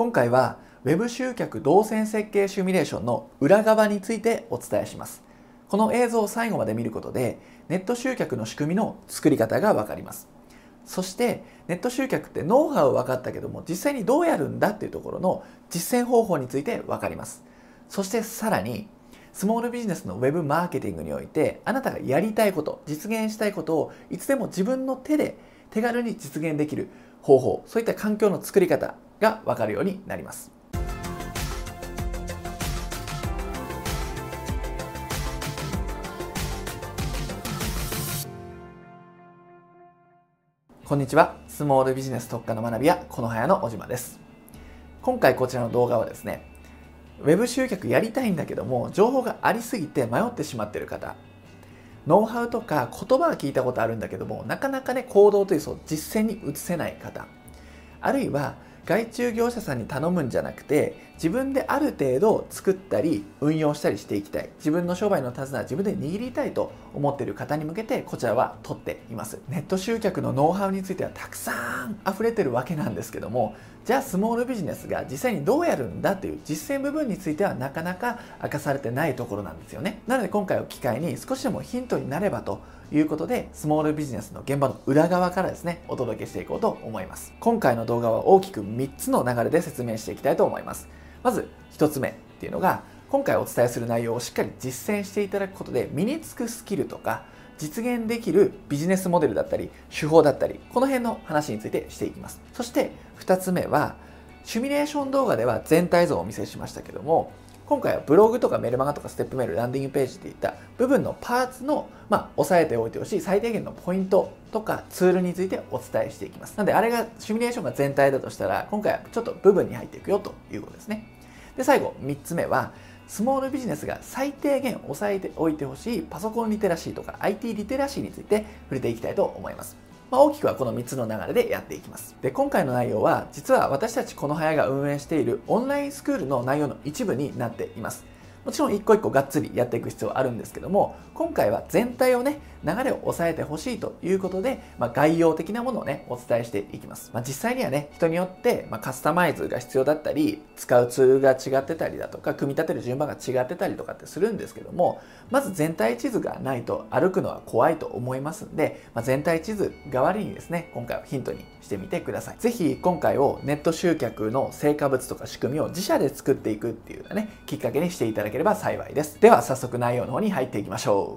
今回は Web 集客動線設計シミュレーションの裏側についてお伝えします。この映像を最後まで見ることでネット集客の仕組みの作り方が分かります。そしてネット集客ってノウハウ分かったけども実際にどうやるんだっていうところの実践方法について分かります。そしてさらにスモールビジネスのウェブマーケティングにおいてあなたがやりたいこと実現したいことをいつでも自分の手で手軽に実現できる方法そういった環境の作り方が分かるようになります。こんにちは。スモールビジネス特化の学び屋このはやの小島です。今回こちらの動画はですねウェブ集客やりたいんだけども情報がありすぎて迷ってしまっている方。ノウハウとか言葉は聞いたことあるんだけどもなかなかね行動というそう実践に移せない方。あるいは外注業者さんに頼むんじゃなくて自分である程度作ったり運用したりしていきたい。自分の商売の手綱は自分で握りたいと思っている方に向けてこちらは取っています。ネット集客のノウハウについてはたくさん溢れてるわけなんですけどもじゃあスモールビジネスが実際にどうやるんだという実践部分についてはなかなか明かされてないところなんですよね。なので今回を機会に少しでもヒントになればということでスモールビジネスの現場の裏側からですねお届けしていこうと思います。今回の動画は大きく3つの流れで説明していきたいと思います。まず1つ目っていうのが今回お伝えする内容をしっかり実践していただくことで身につくスキルとか実現できるビジネスモデルだったり手法だったりこの辺の話についてしていきます。そして2つ目はシミュレーション動画では全体像をお見せしましたけども今回はブログとかメルマガとかステップメールランディングページっていった部分のパーツの、まあ、押さえておいてほしい最低限のポイントとかツールについてお伝えしていきます。なのであれがシミュレーションが全体だとしたら今回はちょっと部分に入っていくよということですね。で最後3つ目はスモールビジネスが最低限押さえておいてほしいパソコンリテラシーとか IT リテラシーについて触れていきたいと思いますまあ、大きくはこの3つの流れでやっていきます。で、今回の内容は、実は私たちこの早が運営しているオンラインスクールの内容の一部になっています。もちろん一個一個がっつりやっていく必要はあるんですけども今回は全体をね流れを抑えてほしいということで、まあ、概要的なものをねお伝えしていきます、まあ、実際にはね人によって、まあ、カスタマイズが必要だったり使うツールが違ってたりだとか組み立てる順番が違ってたりとかってするんですけどもまず全体地図がないと歩くのは怖いと思いますんで、まあ、全体地図代わりにですね今回はヒントにしてみてください。是非今回をネット集客の成果物とか仕組みを自社で作っていくっていうねきっかけにしていただければ幸いです。では早速内容の方に入っていきましょう。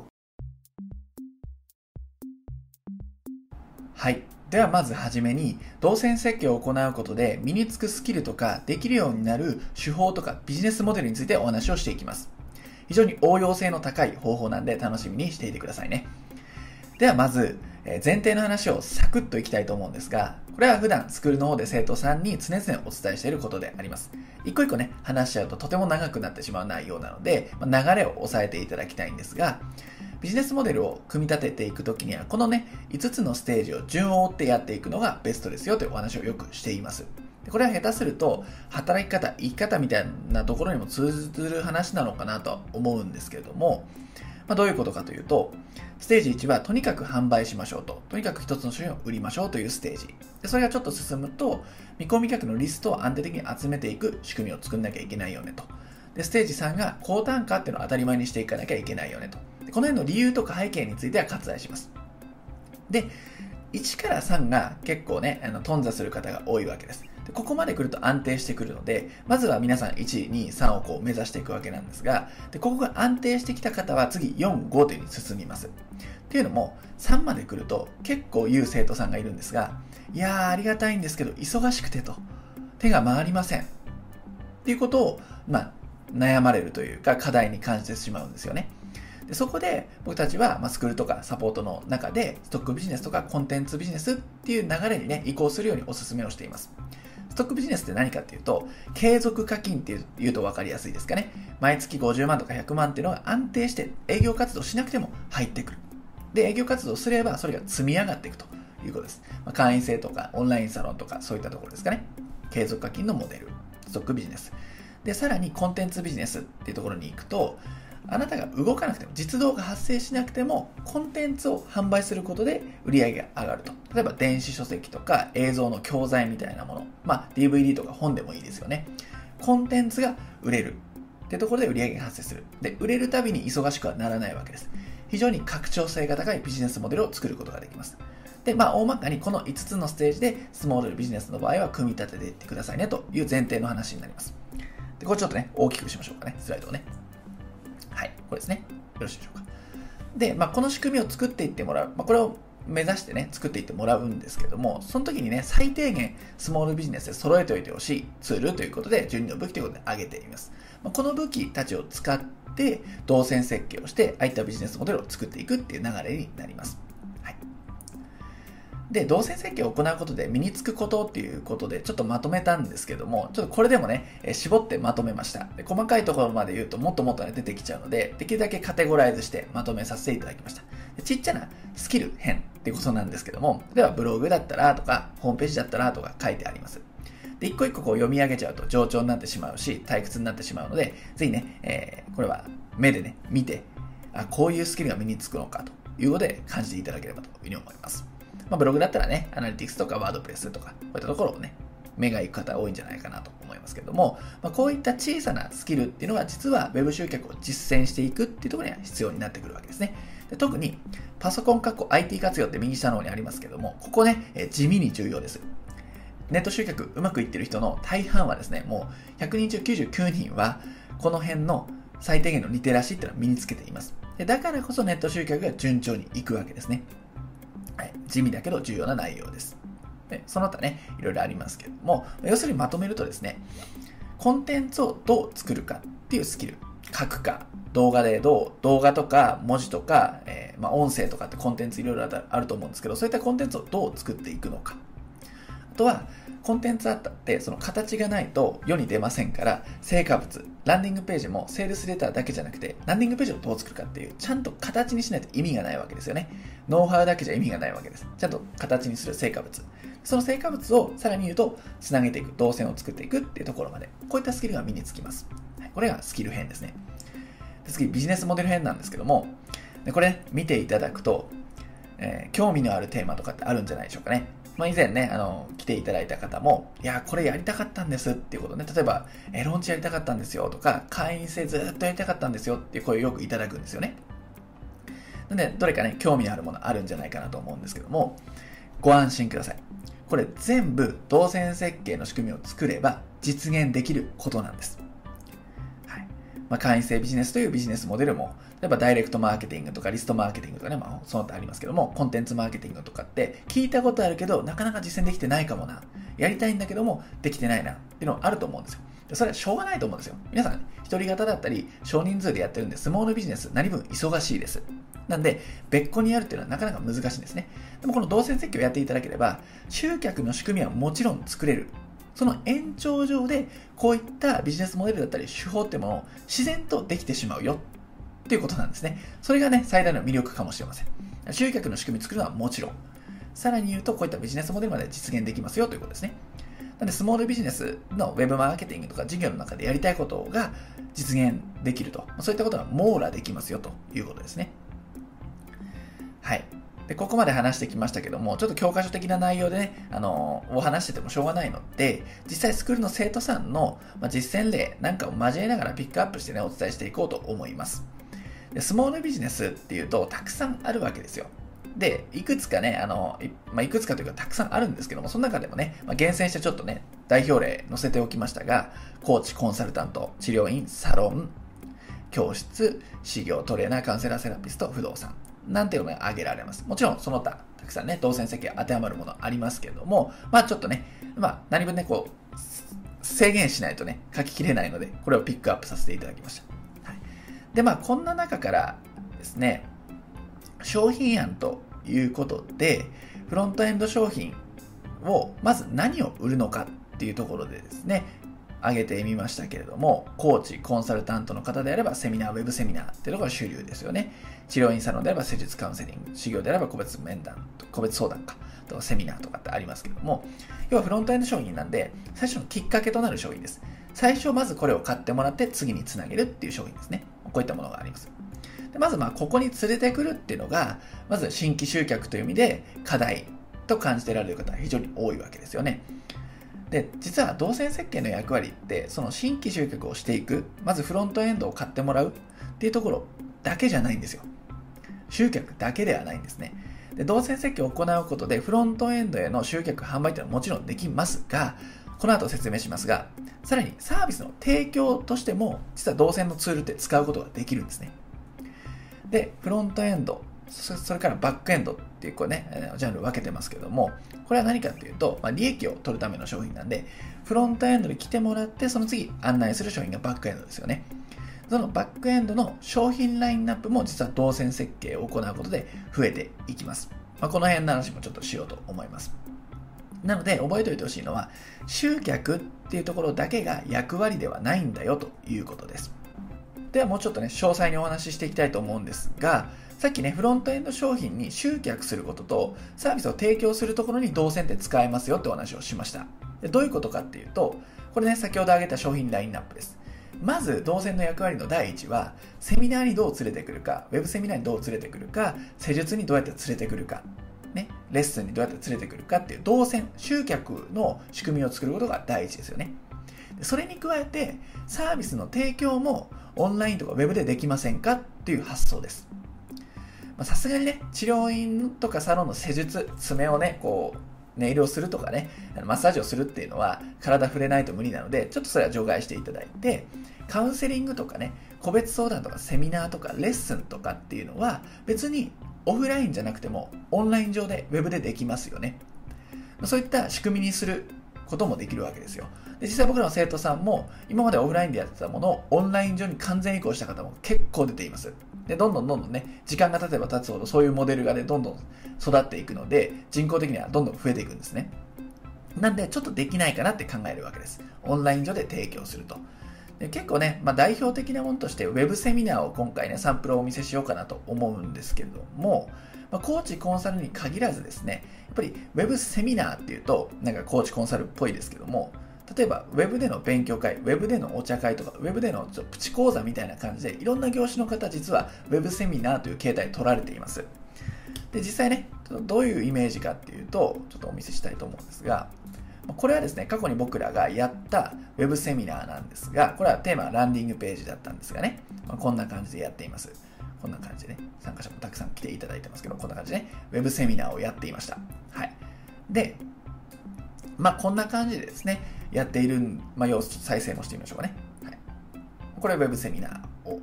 はい。ではまずはじめに動線設計を行うことで身につくスキルとかできるようになる手法とかビジネスモデルについてお話をしていきます。非常に応用性の高い方法なんで楽しみにしていてくださいね。ではまず前提の話をサクッといきたいと思うんですがこれは普段スクールの方で生徒さんに常々お伝えしていることであります。一個一個ね、話しちゃうととても長くなってしまう内容なので、ま、流れを押さえていただきたいんですが、ビジネスモデルを組み立てていくときには、このね、5つのステージを順を追ってやっていくのがベストですよというお話をよくしています。これは下手すると、働き方、生き方みたいなところにも通ずる話なのかなと思うんですけれども、まあ、どういうことかというと、ステージ1はとにかく販売しましょうと。とにかく一つの商品を売りましょうというステージ。でそれがちょっと進むと、見込み客のリストを安定的に集めていく仕組みを作んなきゃいけないよねと。で、ステージ3が高単価っていうのを当たり前にしていかなきゃいけないよねと。この辺の理由とか背景については割愛します。で、1から3が結構ね、あの頓挫する方が多いわけです。でここまで来ると安定してくるので、まずは皆さん1、2、3をこう目指していくわけなんですが、でここが安定してきた方は次4、5というに進みます。っていうのも、3まで来ると結構言う生徒さんがいるんですが、いやーありがたいんですけど、忙しくてと、手が回りません。っていうことを、まあ、悩まれるというか、課題に感じてしまうんですよね。でそこで僕たちは、ま、スクールとかサポートの中でストックビジネスとかコンテンツビジネスっていう流れにね移行するようにお勧めをしています。ストックビジネスって何かっていうと継続課金っていうと分かりやすいですかね。毎月50万とか100万っていうのが安定して営業活動しなくても入ってくる。で営業活動すればそれが積み上がっていくということです、まあ、会員制とかオンラインサロンとかそういったところですかね。継続課金のモデル。ストックビジネス。でさらにコンテンツビジネスっていうところに行くとあなたが動かなくても実動が発生しなくてもコンテンツを販売することで売り上げが上がると。例えば電子書籍とか映像の教材みたいなもの、まあ、DVD とか本でもいいですよね。コンテンツが売れる。ってところで売り上げが発生する。で売れるたびに忙しくはならないわけです。非常に拡張性が高いビジネスモデルを作ることができます。で、まあ、大まかにこの5つのステージでスモールビジネスの場合は組み立てていってくださいねという前提の話になります。で、これちょっとね、大きくしましょうかね、スライドをね。はい、これですね。よろしいでしょうか。で、まあ、この仕組みを作っていってもらう。まあ、これを目指してね、作っていってもらうんですけども、その時にね、最低限スモールビジネスで揃えておいてほしいツールということで、順序の武器ということで挙げています。まあ、この武器たちを使って、動線設計をして、ああいったビジネスモデルを作っていくっていう流れになります。で、動線設計を行うことで身につくことっていうことでちょっとまとめたんですけども、ちょっとこれでもね、え絞ってまとめました。で細かいところまで言うともっともっとね出てきちゃうので、できるだけカテゴライズしてまとめさせていただきました。でちっちゃなスキル編っていうことなんですけども、例えばブログだったらとか、ホームページだったらとか書いてあります。で、一個一個こう読み上げちゃうと冗長になってしまうし、退屈になってしまうので、ぜひね、えー、これは目でね、見て、あ、こういうスキルが身につくのかということで感じていただければというふうに思います。まあ、ブログだったらね、アナリティクスとかワードプレスとか、こういったところをね、目が行く方多いんじゃないかなと思いますけども、まあ、こういった小さなスキルっていうのが実は Web 集客を実践していくっていうところには必要になってくるわけですね。で特にパソコン括弧 IT 活用って右下の方にありますけども、ここね、え地味に重要です。ネット集客うまくいってる人の大半はですね、もう100人中99人はこの辺の最低限のリテラシーっていうのは身につけています。でだからこそネット集客が順調にいくわけですね。はい、地味だけど重要な内容です。でその他ね、いろいろありますけども、要するにまとめるとですね、コンテンツをどう作るかっていうスキル、書くか、動画でどう、動画とか文字とか、えー、まあ、音声とかってコンテンツいろいろあると思うんですけど、そういったコンテンツをどう作っていくのか。あとは、コンテンツあったって、その形がないと世に出ませんから、成果物、ランディングページもセールスレターだけじゃなくて、ランディングページをどう作るかっていう、ちゃんと形にしないと意味がないわけですよね。ノウハウだけじゃ意味がないわけです。ちゃんと形にする成果物。その成果物をさらに言うと、つなげていく、動線を作っていくっていうところまで、こういったスキルが身につきます。はいこれがスキル編ですね。で次、ビジネスモデル編なんですけども、でこれ見ていただくと、えー、興味のあるテーマとかってあるんじゃないでしょうかね。まあ、以前ね、あの、来ていただいた方も、いや、これやりたかったんですっていうことね、例えば、え、ロンチやりたかったんですよとか、会員制ずっとやりたかったんですよっていう声をよくいただくんですよね。なんで、どれかね、興味あるものあるんじゃないかなと思うんですけども、ご安心ください。これ全部動線設計の仕組みを作れば実現できることなんです。まあ、会員制ビジネスというビジネスモデルも例えばダイレクトマーケティングとかリストマーケティングとかね、まあ、その他ありますけども、コンテンツマーケティングとかって聞いたことあるけど、なかなか実践できてないかもな。やりたいんだけども、できてないなっていうのがあると思うんですよ。それはしょうがないと思うんですよ。皆さん、一人型だったり、少人数でやってるんで、スモールビジネス、何分忙しいです。なんで、別個にやるっていうのはなかなか難しいんですね。でもこの動線設計をやっていただければ、集客の仕組みはもちろん作れる。その延長上で、こういったビジネスモデルだったり手法ってものを自然とできてしまうよっていうことなんですね。それがね、最大の魅力かもしれません。集客の仕組み作るのはもちろん。さらに言うと、こういったビジネスモデルまで実現できますよということですね。なんで、スモールビジネスのウェブマーケティングとか事業の中でやりたいことが実現できると。そういったことが網羅できますよということですね。はい。で、ここまで話してきましたけども、ちょっと教科書的な内容でね、あのー、を話しててもしょうがないので、実際スクールの生徒さんの、ま実践例なんかを交えながらピックアップしてね、お伝えしていこうと思います。でスモールビジネスっていうとたくさんあるわけですよ。で、いくつかね、あの、い,、まあ、いくつかというかたくさんあるんですけども、その中でもね、まあ、厳選してちょっとね、代表例載せておきましたが、コーチ、コンサルタント、治療院、サロン、教室、修行、トレーナー、カウンセラー、セラピスト、不動産、なんていうのが挙げられます。もちろんその他、たくさんね、動線設計当てはまるものありますけども、まあちょっとね、まあ何分ね、こう、制限しないとね、書ききれないので、これをピックアップさせていただきました。はいで、まあ、こんな中からですね、商品案ということで、フロントエンド商品を、まず何を売るのかっていうところでですね、挙げてみましたけれども、コーチ、コンサルタントの方であればセミナー、ウェブセミナーっていうのが主流ですよね。治療院サロンであれば施術カウンセリング、修行であれば個別面談、個別相談か、とかセミナーとかってありますけども、要はフロントエンド商品なんで、最初のきっかけとなる商品です。最初まずこれを買ってもらって次につなげるっていう商品ですね。こういったものがあります。でまず、まあ、ここに連れてくるっていうのが、まず新規集客という意味で課題と感じてられる方は非常に多いわけですよね。で、実は動線設計の役割って、その新規集客をしていく、まずフロントエンドを買ってもらうっていうところだけじゃないんですよ。集客だけではないんですね。で動線設計を行うことでフロントエンドへの集客販売っていうのはもちろんできますがこの後説明しますがさらにサービスの提供としても実は動線のツールって使うことができるんですねでフロントエンドそれからバックエンドっていうこうねジャンル分けてますけどもこれは何かっていうと、まあ、利益を取るための商品なんでフロントエンドに来てもらってその次案内する商品がバックエンドですよねそのバックエンドの商品ラインナップも実は動線設計を行うことで増えていきます。まあ、この辺の話もちょっとしようと思います。なので覚えておいてほしいのは集客っていうところだけが役割ではないんだよということです。ではもうちょっとね詳細にお話ししていきたいと思うんですがさっきねフロントエンド商品に集客することとサービスを提供するところに動線って使えますよってお話をしました。でどういうことかっていうとこれね先ほど挙げた商品ラインナップです。まず動線の役割の第一はセミナーにどう連れてくるかウェブセミナーにどう連れてくるか施術にどうやって連れてくるかね、レッスンにどうやって連れてくるかっていう動線集客の仕組みを作ることが第一ですよね。それに加えてサービスの提供もオンラインとかウェブでできませんかっていう発想です。さすがにね治療院とかサロンの施術爪をねこうネイルをするとかね、マッサージをするっていうのは体触れないと無理なので、ちょっとそれは除外していただいて、カウンセリングとかね、個別相談とかセミナーとかレッスンとかっていうのは別にオフラインじゃなくてもオンライン上でウェブでできますよね。そういった仕組みにすることもできるわけですよ。で実際僕らの生徒さんも今までオフラインでやってたものをオンライン上に完全移行した方も結構出ています。で、どんどんどんどんね、時間が経てば経つほどそういうモデルがね、どんどん育っていくので、人口的にはどんどん増えていくんですね。なんで、ちょっとできないかなって考えるわけです。オンライン上で提供すると。で結構ね、まあ、代表的なものとして、ウェブセミナーを今回ね、サンプルをお見せしようかなと思うんですけれども、まあ、コーチコンサルに限らずですね、やっぱりウェブセミナーっていうと、なんかコーチコンサルっぽいですけども、例えば、ウェブでの勉強会、ウェブでのお茶会とか、ウェブでのプチ講座みたいな感じで、いろんな業種の方、実はウェブセミナーという形態取られています。で、実際ね、どういうイメージかっていうと、ちょっとお見せしたいと思うんですが、これはですね、過去に僕らがやったウェブセミナーなんですが、これはテーマはランディングページだったんですがね、まあ、こんな感じでやっています。こんな感じでね、参加者もたくさん来ていただいてますけど、こんな感じでね、ウェブセミナーをやっていました。はい。で、まあこんな感じでですね、やっている、まあ、要再生もしてみましょうかね。はい、これは Web セミナーを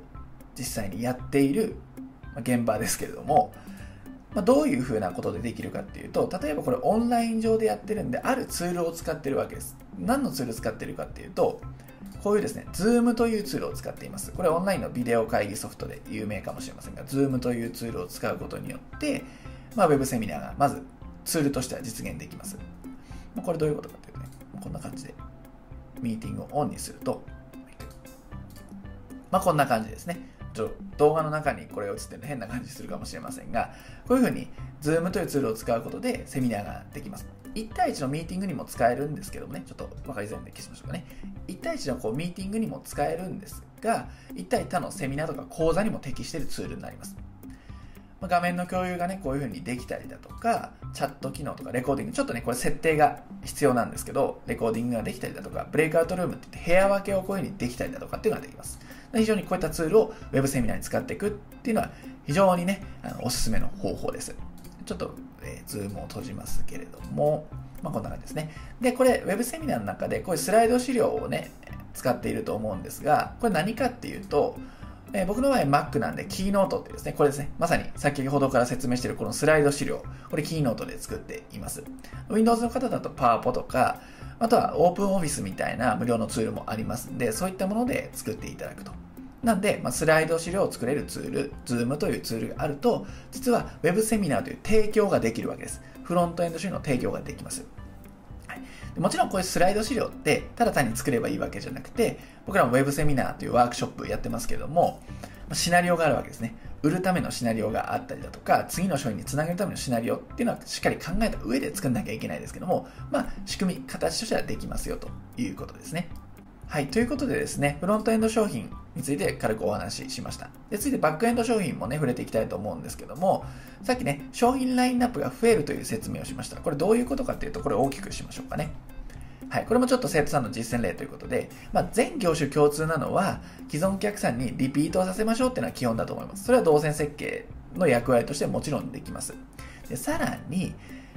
実際にやっている現場ですけれども、まあ、どういうふうなことでできるかっていうと、例えばこれオンライン上でやってるんで、あるツールを使ってるわけです。何のツールを使ってるかっていうと、こういうですね、Zoom というツールを使っています。これオンラインのビデオ会議ソフトで有名かもしれませんが、Zoom というツールを使うことによって、まあ、Web セミナーがまずツールとしては実現できます。まこれどういうことかというとね、こんな感じでミーティングをオンにすると、まあ、こんな感じですね。ちょ動画の中にこれが映ってるの変な感じするかもしれませんが、こういうふうに Zoom というツールを使うことでセミナーができます。1対1のミーティングにも使えるんですけどもね、ちょっと分かりづらいんで消しましょうかね。1対1のこうミーティングにも使えるんですが、1対他のセミナーとか講座にも適しているツールになります。画面の共有がね、こういう風にできたりだとか、チャット機能とかレコーディング、ちょっとね、これ設定が必要なんですけど、レコーディングができたりだとか、ブレイクアウトルームって言って部屋分けをこういう風にできたりだとかっていうのができます。非常にこういったツールを Web セミナーに使っていくっていうのは非常にね、あのおすすめの方法です。ちょっと、えー、 Zoom を閉じますけれども、まあ、こんな感じですね。で、これ Web セミナーの中でこういうスライド資料をね、使っていると思うんですが、これ何かっていうと、えー、僕の場合 Mac なんで、 Keynote ってですね、これですね、まさに先ほどから説明しているこのスライド資料、これ Keynote で作っています。Windows の方だと PowerPo とか、あとは OpenOffice みたいな無料のツールもありますんで、そういったもので作っていただくと。なんで、まあ、スライド資料を作れるツール、Zoom というツールがあると、実は Web セミナーという提供ができるわけです。フロントエンド資料の提供ができます。もちろんこういうスライド資料ってただ単に作ればいいわけじゃなくて僕らも Web セミナーというワークショップやってますけどもシナリオがあるわけですね。売るためのシナリオがあったりだとか次の商品につなげるためのシナリオっていうのはしっかり考えた上で作んなきゃいけないですけどもまあ仕組み形としてはできますよということですね。はいということでですねフロントエンド商品について軽くお話ししました。で、続いてバックエンド商品もね、触れていきたいと思うんですけども、さっきね、商品ラインナップが増えるという説明をしました。これどういうことかっていうと、これ大きくしましょうかね。はい、これもちょっと生徒さんの実践例ということで、まあ、全業種共通なのは、既存お客さんにリピートをさせましょうっていうのは基本だと思います。それは動線設計の役割としてもちろんできます。でさらに、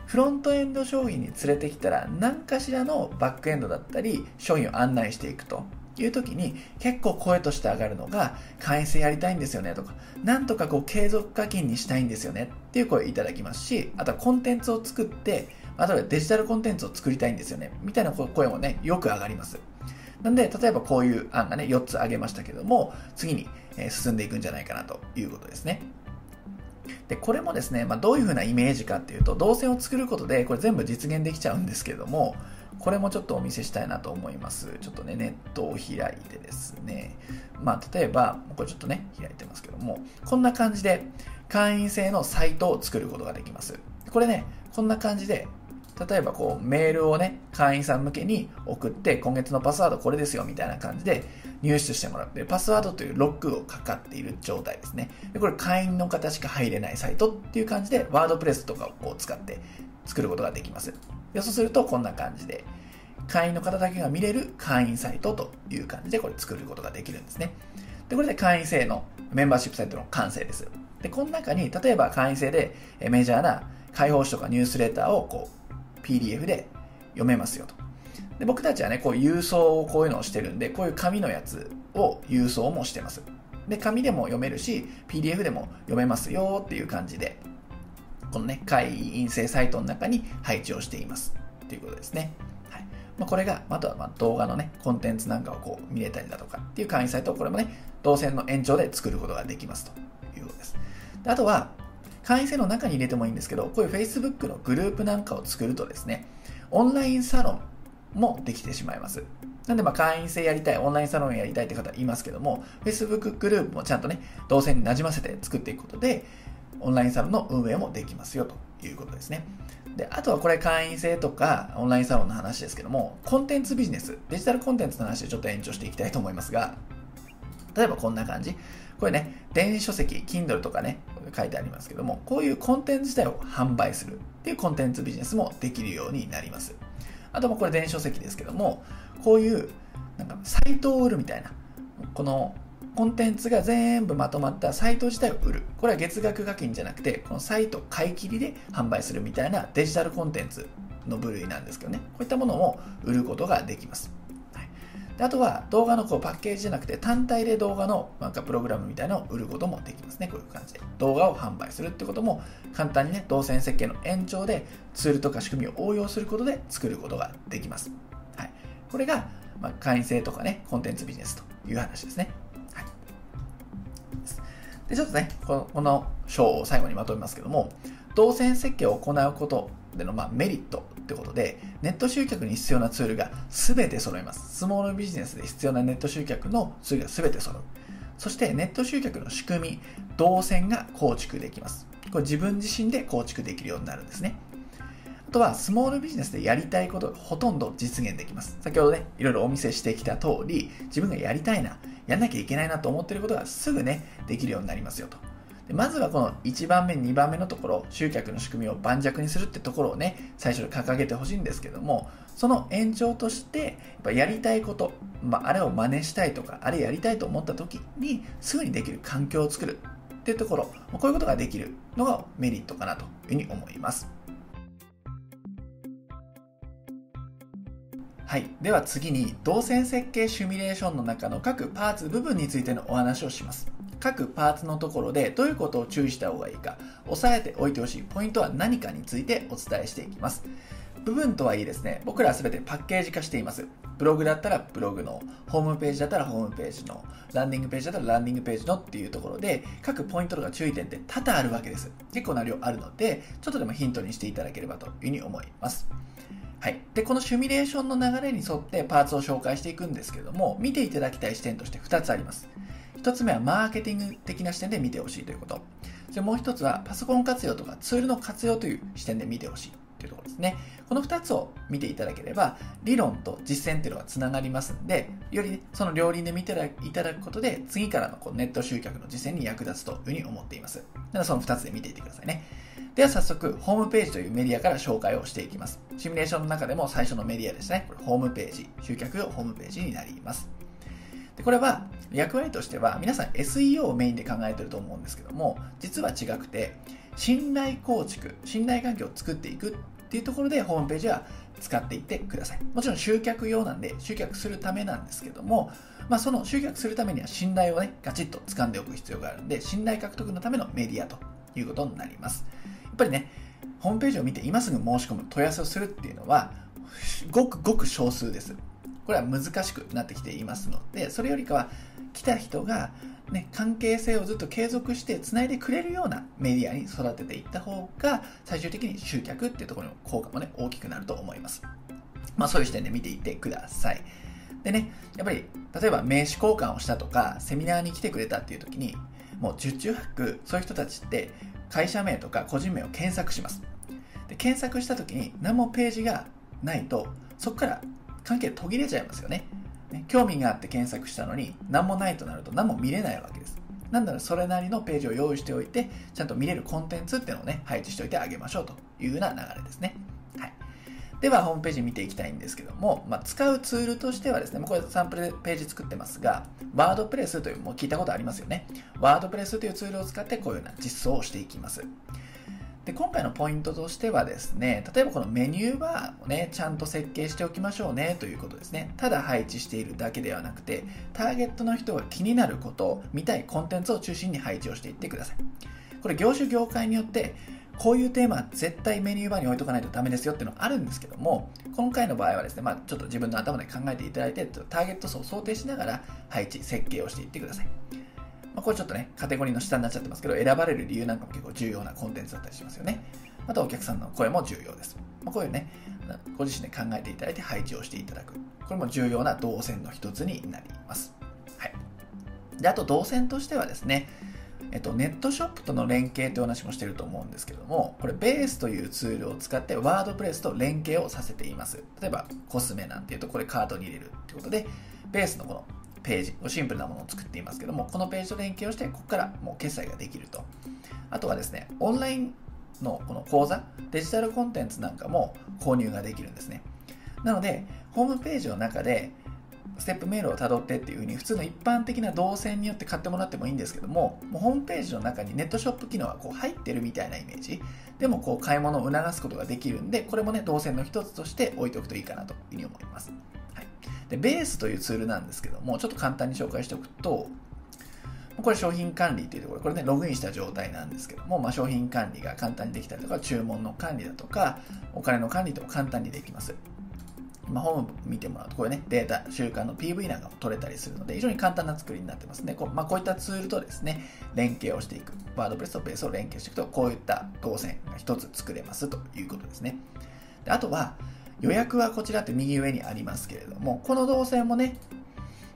フロントエンド商品に連れてきたら、何かしらのバックエンドだったり、商品を案内していくと。いう時に結構声として上がるのが会員制やりたいんですよねとかなんとかこう継続課金にしたいんですよね。っていう声いただきますしあとはコンテンツを作ってあとはデジタルコンテンツを作りたいんですよね。みたいな声もねよく上がります。なんで例えばこういう案がね4つ挙げましたけども次に進んでいくんじゃないかなということですね。でこれもですね、まあ、どういうふうなイメージかっていうと動線を作ることでこれ全部実現できちゃうんですけどもこれもちょっとお見せしたいなと思います。ちょっとね、ネットを開いてですね、まあ、例えば、これちょっとね、開いてますけども、こんな感じで会員制のサイトを作ることができます。これね、こんな感じで、例えばこうメールをね、会員さん向けに送って、今月のパスワードこれですよみたいな感じで入手してもらって、パスワードというロックをかかっている状態ですね。でこれ会員の方しか入れないサイトっていう感じで、ワードプレスとかを使って作ることができます。でそうするとこんな感じで、会員の方だけが見れる会員サイトという感じでこれ作ることができるんですね。で、これで会員制のメンバーシップサイトの完成です。で、この中に、例えば会員制でメジャーな開放誌とかニュースレターをこう PDF で読めますよと。で僕たちはね、こう郵送をこういうのをしてるんで、こういう紙のやつを郵送もしてます。で、紙でも読めるし、PDF でも読めますよっていう感じで、このね、会員制サイトの中に配置をしています。ということですね。はいまあ、これが、あとはま動画のね、コンテンツなんかをこう見れたりだとかっていう会員サイトをこれもね、動線の延長で作ることができますということです。であとは、会員制の中に入れてもいいんですけど、こういう Facebook のグループなんかを作るとですね、オンラインサロンもできてしまいます。なんで、まあ、会員制やりたい、オンラインサロンやりたいって方いますけども、Facebook グループもちゃんとね、動線になじませて作っていくことで、オンラインサロンの運営もできますよということですね。で、あとはこれ会員制とかオンラインサロンの話ですけども、コンテンツビジネス、デジタルコンテンツの話でちょっと延長していきたいと思いますが、例えばこんな感じ。これね、電子書籍、Kindle とかね、書いてありますけども、こういうコンテンツ自体を販売するっていうコンテンツビジネスもできるようになります。あともこれ電子書籍ですけども、こういうなんかサイトを売るみたいな、このコンテンツが全部まとまったサイト自体を売る。これは月額課金じゃなくて、このサイト買い切りで販売するみたいなデジタルコンテンツの部類なんですけどね。こういったものも売ることができます。であとは動画のこうパッケージじゃなくて単体で動画のなんかプログラムみたいなのを売ることもできますね。こういう感じで。動画を販売するってことも簡単にね、動線設計の延長でツールとか仕組みを応用することで作ることができます。はい、これが、まあ、会員制とかね、コンテンツビジネスという話ですね。で、ちょっとね、このこの章を最後にまとめますけども、動線設計を行うことでの、まあ、メリットってことで、ネット集客に必要なツールが全て揃います。スモールビジネスで必要なネット集客のツールが全て揃う。そしてネット集客の仕組み、動線が構築できます。これ自分自身で構築できるようになるんですね。あとは、スモールビジネスでやりたいことがほとんど実現できます。先ほどね、いろいろお見せしてきた通り、自分がやりたいな、やんなきゃいけないなと思ってることがすぐね、できるようになりますよと。でまずはこの1番目、2番目のところ、集客の仕組みを盤石にするってところをね、最初に掲げてほしいんですけども、その延長として、やっぱやりたいこと、まあ、あれを真似したいとか、あれやりたいと思った時に、すぐにできる環境を作るっていうところ、こういうことができるのがメリットかなというふうに思います。はい。では次に、動線設計シミュレーションの中の各パーツ部分についてのお話をします。各パーツのところでどういうことを注意した方がいいか、押さえておいてほしいポイントは何かについてお伝えしていきます。部分とはいえですね、僕らは全てパッケージ化しています。ブログだったらブログの、ホームページだったらホームページの、ランディングページだったらランディングページのっていうところで、各ポイントとか注意点って多々あるわけです。結構な量あるので、ちょっとでもヒントにしていただければというふうに思います。はい。で、このシミュレーションの流れに沿ってパーツを紹介していくんですけども、見ていただきたい視点として2つあります。1つ目はマーケティング的な視点で見てほしいということ。それもう1つはパソコン活用とかツールの活用という視点で見てほしいというところですね。この2つを見ていただければ、理論と実践っていうのがつながりますんで、より、その両輪で見ていただくことで、次からのこうネット集客の実践に役立つというふうに思っています。なのでその2つで見ていてくださいね。では早速、ホームページというメディアから紹介をしていきます。シミュレーションの中でも最初のメディアですね。これホームページ、集客用ホームページになります。でこれは役割としては皆さん SEO をメインで考えてると思うんですけども実は違くて信頼構築信頼関係を作っていくっていうところでホームページは使っていってください。もちろん集客用なんで集客するためなんですけども、まあ、その集客するためには信頼をねガチッと掴んでおく必要があるんで信頼獲得のためのメディアということになります。やっぱりねホームページを見て今すぐ申し込む問い合わせをするっていうのはごくごく少数です。これは難しくなってきていますのでそれよりかは来た人が、ね、関係性をずっと継続してつないでくれるようなメディアに育てていった方が最終的に集客っていうところの効果もね大きくなると思います、まあ、そういう視点で見ていってください。でねやっぱり例えば名刺交換をしたとかセミナーに来てくれたっていう時にもう十中八九そういう人たちって会社名とか個人名を検索します。で検索した時に何もページがないとそこから関係途切れちゃいますよねね興味があって検索したのに何もないとなると何も見れないわけですなんだらそれなりのページを用意しておいてちゃんと見れるコンテンツっていうのをね配置しておいてあげましょうというような流れですねはいではホームページ見ていきたいんですけども、まあ、使うツールとしてはですね、もうこれサンプルページ作ってますが、ワードプレスという、もう聞いたことありますよね。ワードプレスというツールを使ってこういうような実装をしていきます。で今回のポイントとしてはですね、例えばこのメニューバーをね、ちゃんと設計しておきましょうねということですね。ただ配置しているだけではなくて、ターゲットの人が気になることを見たいコンテンツを中心に配置をしていってください。これ業種業界によってこういうテーマは絶対メニューバーに置いとかないとダメですよっていうのはあるんですけども、今回の場合はですね、まあ、ちょっと自分の頭で考えていただいて、ターゲット層を想定しながら配置、設計をしていってください。まあ、これちょっとね、カテゴリーの下になっちゃってますけど、選ばれる理由なんかも結構重要なコンテンツだったりしますよね。あとお客さんの声も重要です。まあ、こういうね、ご自身で考えていただいて配置をしていただく。これも重要な動線の一つになります。はい。で、あと動線としてはですね、えっと、ネットショップとの連携という話もしてると思うんですけども、これベースというツールを使ってワードプレスと連携をさせています。例えばコスメなんていうとこれカートに入れるってことで、ベースのこのページを、シンプルなものを作っていますけども、このページと連携をして、ここからもう決済ができると。あとはですね、オンラインのこの講座、デジタルコンテンツなんかも購入ができるんですね。なので、ホームページの中で、ステップメールをたどってっていう風に普通の一般的な動線によって買ってもらってもいいんですけどももうホームページの中にネットショップ機能がこう入ってるみたいなイメージでもこう買い物を促すことができるんでこれもね動線の一つとして置いておくといいかなというふうに思いますで、ベースというツールなんですけども、ちょっと簡単に紹介しておくと、これ商品管理というところ、これね、ログインした状態なんですけども、まあ、商品管理が簡単にできたりとか、注文の管理だとか、お金の管理とか簡単にできます。まあ、ホーム見てもらうと、これね、データ、週間の PV なんかも取れたりするので、非常に簡単な作りになってますね。こう,、まあ、こういったツールとですね、連携をしていく。ワードプレスとベースを連携していくと、こういった動線が一つ作れますということですね。であとは、予約はこちらって右上にありますけれども、この動線もね、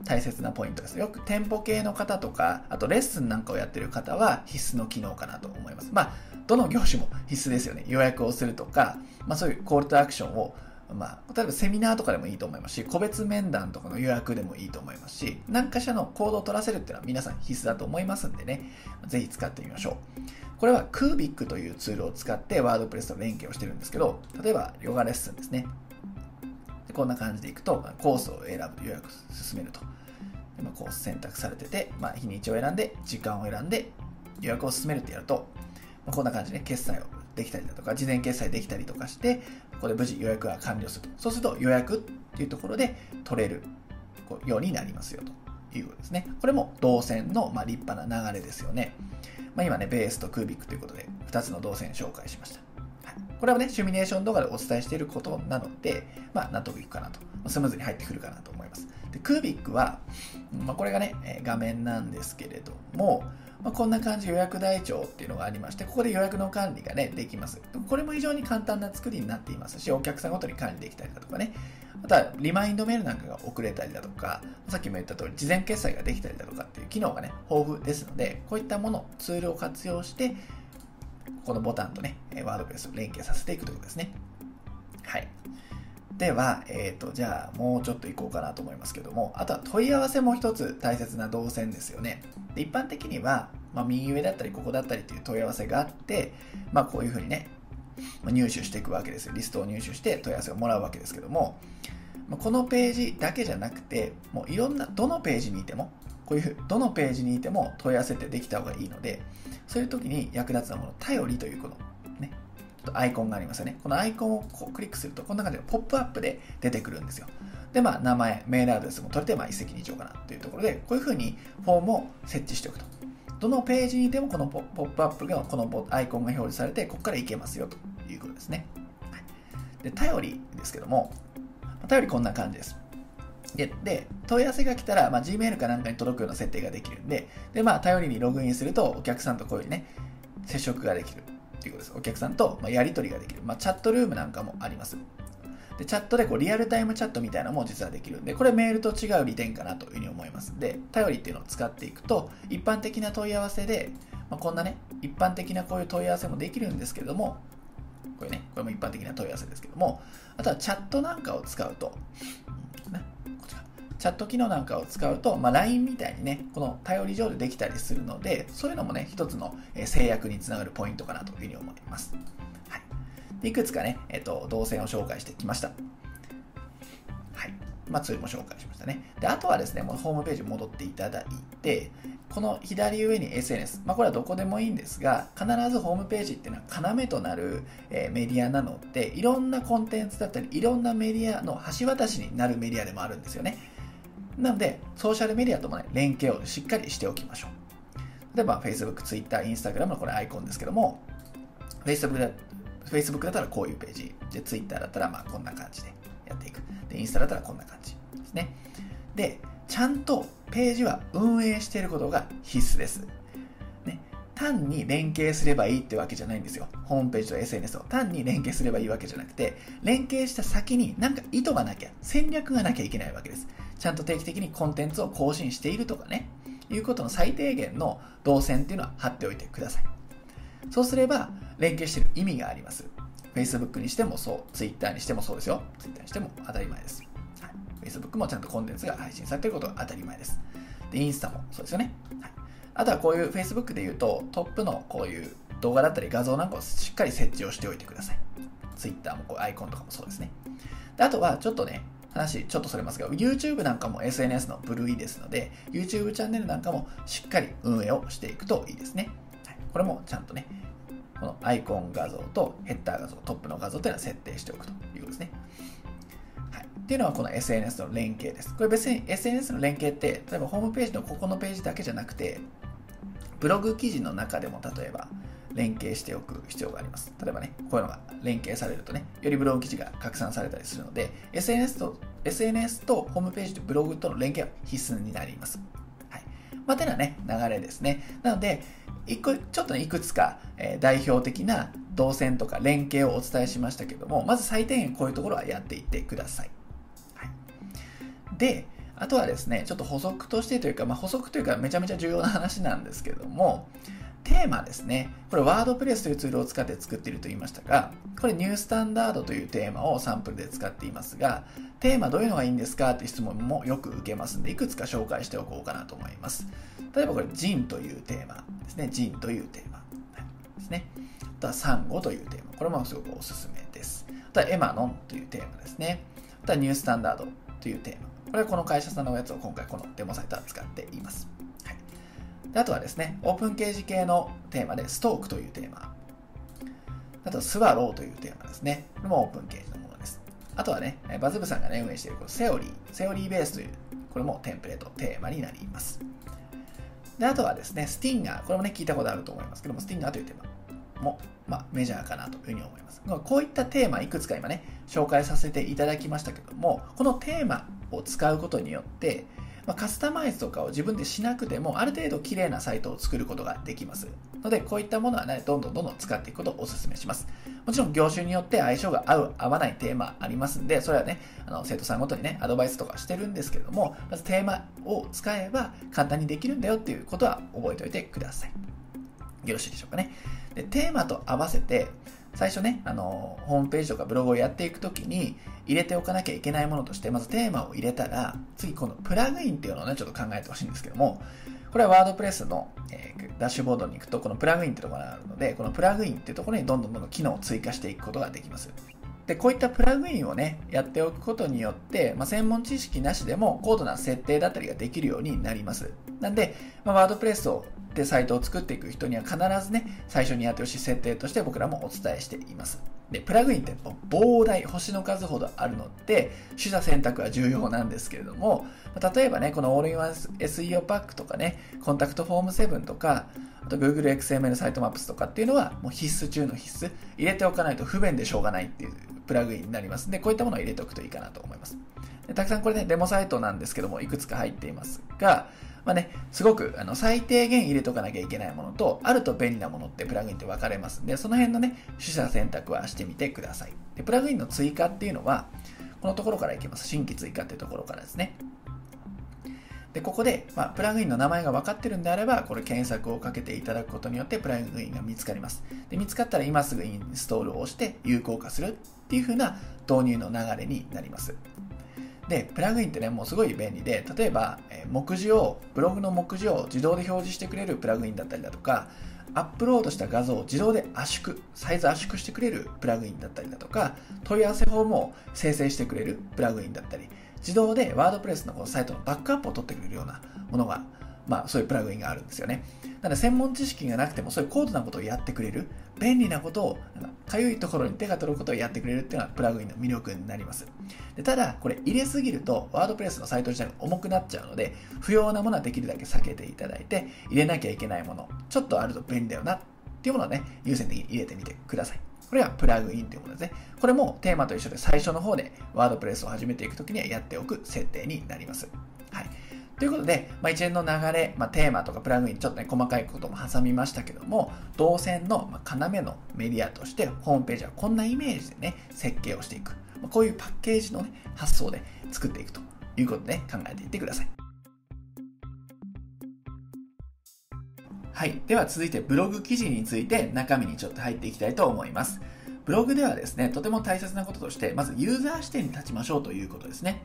大切なポイントです。よく店舗系の方とか、あとレッスンなんかをやってる方は必須の機能かなと思います。まあ、どの業種も必須ですよね。予約をするとか、まあそういうコールトアクションをまあ、例えばセミナーとかでもいいと思いますし、個別面談とかの予約でもいいと思いますし、何かしらの行動を取らせるっていうのは皆さん必須だと思いますんでね、ぜひ使ってみましょう。これはクービックというツールを使ってワードプレスと連携をしてるんですけど、例えばヨガレッスンですね。でこんな感じでいくと、コースを選ぶ、予約進めると。でまあ、コース選択されてて、まあ、日にちを選んで、時間を選んで、予約を進めるってやると、まあ、こんな感じで決済をできたりだとか、事前決済できたりとかして、ここで無事予約が完了すると。そうすると予約っていうところで取れるようになりますよということですね。これも動線のま立派な流れですよね。まあ、今ね、ベースとクービックということで2つの動線紹介しました。はい、これはね、シミュレーション動画でお伝えしていることなので、まあ、納得いくかなと。スムーズに入ってくるかなと思います。でクービックは、まあ、これがね、画面なんですけれども、まあ、こんな感じ予約台帳っていうのがありまして、ここで予約の管理がね、できます。これも非常に簡単な作りになっていますし、お客さんごとに管理できたりだとかね、あとはリマインドメールなんかが遅れたりだとか、さっきも言った通り、事前決済ができたりだとかっていう機能がね、豊富ですので、こういったもの、ツールを活用して、このボタンとね、ワードプレスを連携させていくということですね。はい。では、えっ、ー、と、じゃあ、もうちょっといこうかなと思いますけども、あとは問い合わせも一つ大切な動線ですよね。で一般的には、まあ、右上だったり、ここだったりっていう問い合わせがあって、まあ、こういうふうにね、入手していくわけですよ。リストを入手して問い合わせをもらうわけですけども、このページだけじゃなくて、もういろんな、どのページにいても、こういう、どのページにいても問い合わせってできた方がいいので、そういう時に役立つのはこの頼りというこのね、ちょっとアイコンがありますよね。このアイコンをこうクリックすると、こんな感じでポップアップで出てくるんですよ。で、まあ、名前、メールアドレスも取れて、まあ、一石二鳥かなというところで、こういうふうにフォームを設置しておくと。どのページにでもこのポップアップが、このアイコンが表示されて、ここからいけますよということですね。で、頼りですけども、頼りこんな感じです。で、で問い合わせが来たら、まあ、Gmail かなんかに届くような設定ができるんで、で、まあ、頼りにログインすると、お客さんとこういうね、接触ができるっていうことです。お客さんと、まやり取りができる。まあ、チャットルームなんかもあります。で、チャットでこうリアルタイムチャットみたいなのも実はできるんで、これメールと違う利点かなというふうに思います。で、頼りっていうのを使っていくと、一般的な問い合わせで、まあ、こんなね、一般的なこういう問い合わせもできるんですけれども、これね、これも一般的な問い合わせですけども、あとはチャットなんかを使うと、チャット機能なんかを使うと、まあ、LINE みたいにね、この頼り上でできたりするので、そういうのもね、一つの制約につながるポイントかなというふうに思います。はい。いくつかね、えっ、と、動線を紹介してきました。はい。まあ、ツールも紹介しましたね。で、あとはですね、もうホームページに戻っていただいて、この左上に SNS、まあ、これはどこでもいいんですが、必ずホームページっていうのは要となる、えメディアなので、いろんなコンテンツだったり、いろんなメディアの橋渡しになるメディアでもあるんですよね。なので、ソーシャルメディアともね、連携をしっかりしておきましょう。例えば、Facebook、Twitter、Instagram のこれアイコンですけども、Facebook だ Facebook だったらこういうページ、で、Twitter だったらまあこんな感じでやっていく。で、インスタだったらこんな感じですね。で、ちゃんとページは運営していることが必須です。単に連携すればいいってわけじゃないんですよ。ホームページと SNS を単に連携すればいいわけじゃなくて、連携した先に何か意図がなきゃ、戦略がなきゃいけないわけです。ちゃんと定期的にコンテンツを更新しているとかね、いうことの最低限の動線っていうのは貼っておいてください。そうすれば、連携してる意味があります。Facebook にしてもそう、Twitter にしてもそうですよ。Twitter にしても当たり前です。はい Facebook もちゃんとコンテンツが配信されていることが当たり前です。で、インスタもそうですよね。はい、あとはこういう Facebook で言うと、トップのこういう動画だったり画像なんかをしっかり設置をしておいてください。Twitter もこうアイコンとかもそうですね。であとはちょっとね、話ちょっとそれますが、YouTube なんかも SNS の部類ですので、YouTube チャンネルなんかもしっかり運営をしていくといいですね。はい、これもちゃんとね、このアイコン画像とヘッダー画像、トップの画像というのは設定しておくということですね。っていうのはこの SNS の連携です。これ別に SNS の連携って、例えばホームページのここのページだけじゃなくて、ブログ記事の中でも例えば連携しておく必要があります。例えばね、こういうのが連携されるとね、よりブログ記事が拡散されたりするので、SNS と SNS とホームページとブログとの連携は必須になります。はい。まあ、てなね、流れですね。なので、一個、ちょっとね、いくつか、えー、代表的な動線とか連携をお伝えしましたけども、まず最低限こういうところはやっていってください。で、あとはですね、ちょっと補足としてというか、まあ、補足というかめちゃめちゃ重要な話なんですけども、テーマですね。これ、ワードプレスというツールを使って作っていると言いましたが、これ、ニュースタンダードというテーマをサンプルで使っていますが、テーマどういうのがいいんですかという質問もよく受けますんで、いくつか紹介しておこうかなと思います。例えばこれ、ジンというテーマですね。ジンというテーマですね。あとは、サンゴというテーマ。これもすごくおすすめです。あとは、エマノンというテーマですね。あとは、ニュースタンダードというテーマ。これはこの会社さんのやつを今回このデモサイトは使っています。はい、であとはですね、オープン掲示系のテーマでストークというテーマ。あとスワローというテーマですね。これもオープン掲示のものです。あとはね、バズ部さんがね、運営しているこのセオリー、セオリーベースという、これもテンプレート、テーマになります。で、あとはですね、スティンガー、これもね、聞いたことあると思いますけども、スティンガーというテーマも、まあ、メジャーかなというふうに思います。こういったテーマ、いくつか今ね、紹介させていただきましたけども、このテーマを使うことによって、まあ、カスタマイズとかを自分でしなくても、ある程度綺麗なサイトを作ることができます。ので、こういったものはね、どんどんどんどん使っていくことをお勧めします。もちろん業種によって相性が合う、合わないテーマありますんで、それはね、あの生徒さんごとにね、アドバイスとかしてるんですけども、まずテーマを使えば簡単にできるんだよっていうことは覚えておいてください。よろしいでしょうかね。でテーマと合わせて、最初ね、あの、ホームページとかブログをやっていくときに入れておかなきゃいけないものとして、まずテーマを入れたら、次このプラグインっていうのをね、ちょっと考えてほしいんですけども、これはワードプレスの、えー、ダッシュボードに行くと、このプラグインってところがあるので、このプラグインっていうところにどんどんどんどん機能を追加していくことができます。で、こういったプラグインをね、やっておくことによって、まあ、専門知識なしでも高度な設定だったりができるようになります。なんで、まあ、ワードプレスをでサイトを作っていく人には必ずね、最初にやってほしい設定として僕らもお伝えしています。で、プラグインって膨大、星の数ほどあるので、取捨選択は重要なんですけれども、例えばね、このオールインワン SEO パックとかね、 Contact Form 7とか、あと Google XML サイトマップスとかっていうのはもう必須中の必須。入れておかないと不便でしょうがないっていうプラグインになります。で、こういったものを入れておくといいかなと思います。でたくさんこれね、デモサイトなんですけども、いくつか入っていますが、まあね、すごくあの最低限入れとかなきゃいけないものと、あると便利なものってプラグインって分かれますんで、その辺のね、取捨選択はしてみてください。で、プラグインの追加っていうのは、このところからいきます。新規追加っていうところからですね。で、ここで、まあ、プラグインの名前が分かってるんであれば、これ検索をかけていただくことによってプラグインが見つかります。で、見つかったら今すぐインストールを押して有効化するっていう風な導入の流れになります。で、プラグインってね、もうすごい便利で、例えば、え目次を、ブログの目次を自動で表示してくれるプラグインだったりだとか、アップロードした画像を自動で圧縮、サイズ圧縮してくれるプラグインだったりだとか、問い合わせフォームを生成してくれるプラグインだったり、自動でワードプレスのこのサイトのバックアップを取ってくれるようなものが、まあそういうプラグインがあるんですよね。なので専門知識がなくてもそういう高度なことをやってくれる、便利なことを、かゆいところに手が届くことをやってくれるっていうのはプラグインの魅力になります。でただ、これ入れすぎるとワードプレスのサイト自体が重くなっちゃうので、不要なものはできるだけ避けていただいて、入れなきゃいけないもの、ちょっとあると便利だよなっていうものをね、優先的に入れてみてください。これはプラグインというものですね。これもテーマと一緒で最初の方でワードプレスを始めていくときにはやっておく設定になります。はい。ということで、まあ、一連の流れ、まあ、テーマとかプラグイン、ちょっとね、細かいことも挟みましたけども、動線の要のメディアとして、ホームページはこんなイメージでね、設計をしていく。まあ、こういうパッケージの、ね、発想で作っていくということで、ね、考えていってください。はい。では続いてブログ記事について中身にちょっと入っていきたいと思います。ブログではですね、とても大切なこととして、まずユーザー視点に立ちましょうということですね。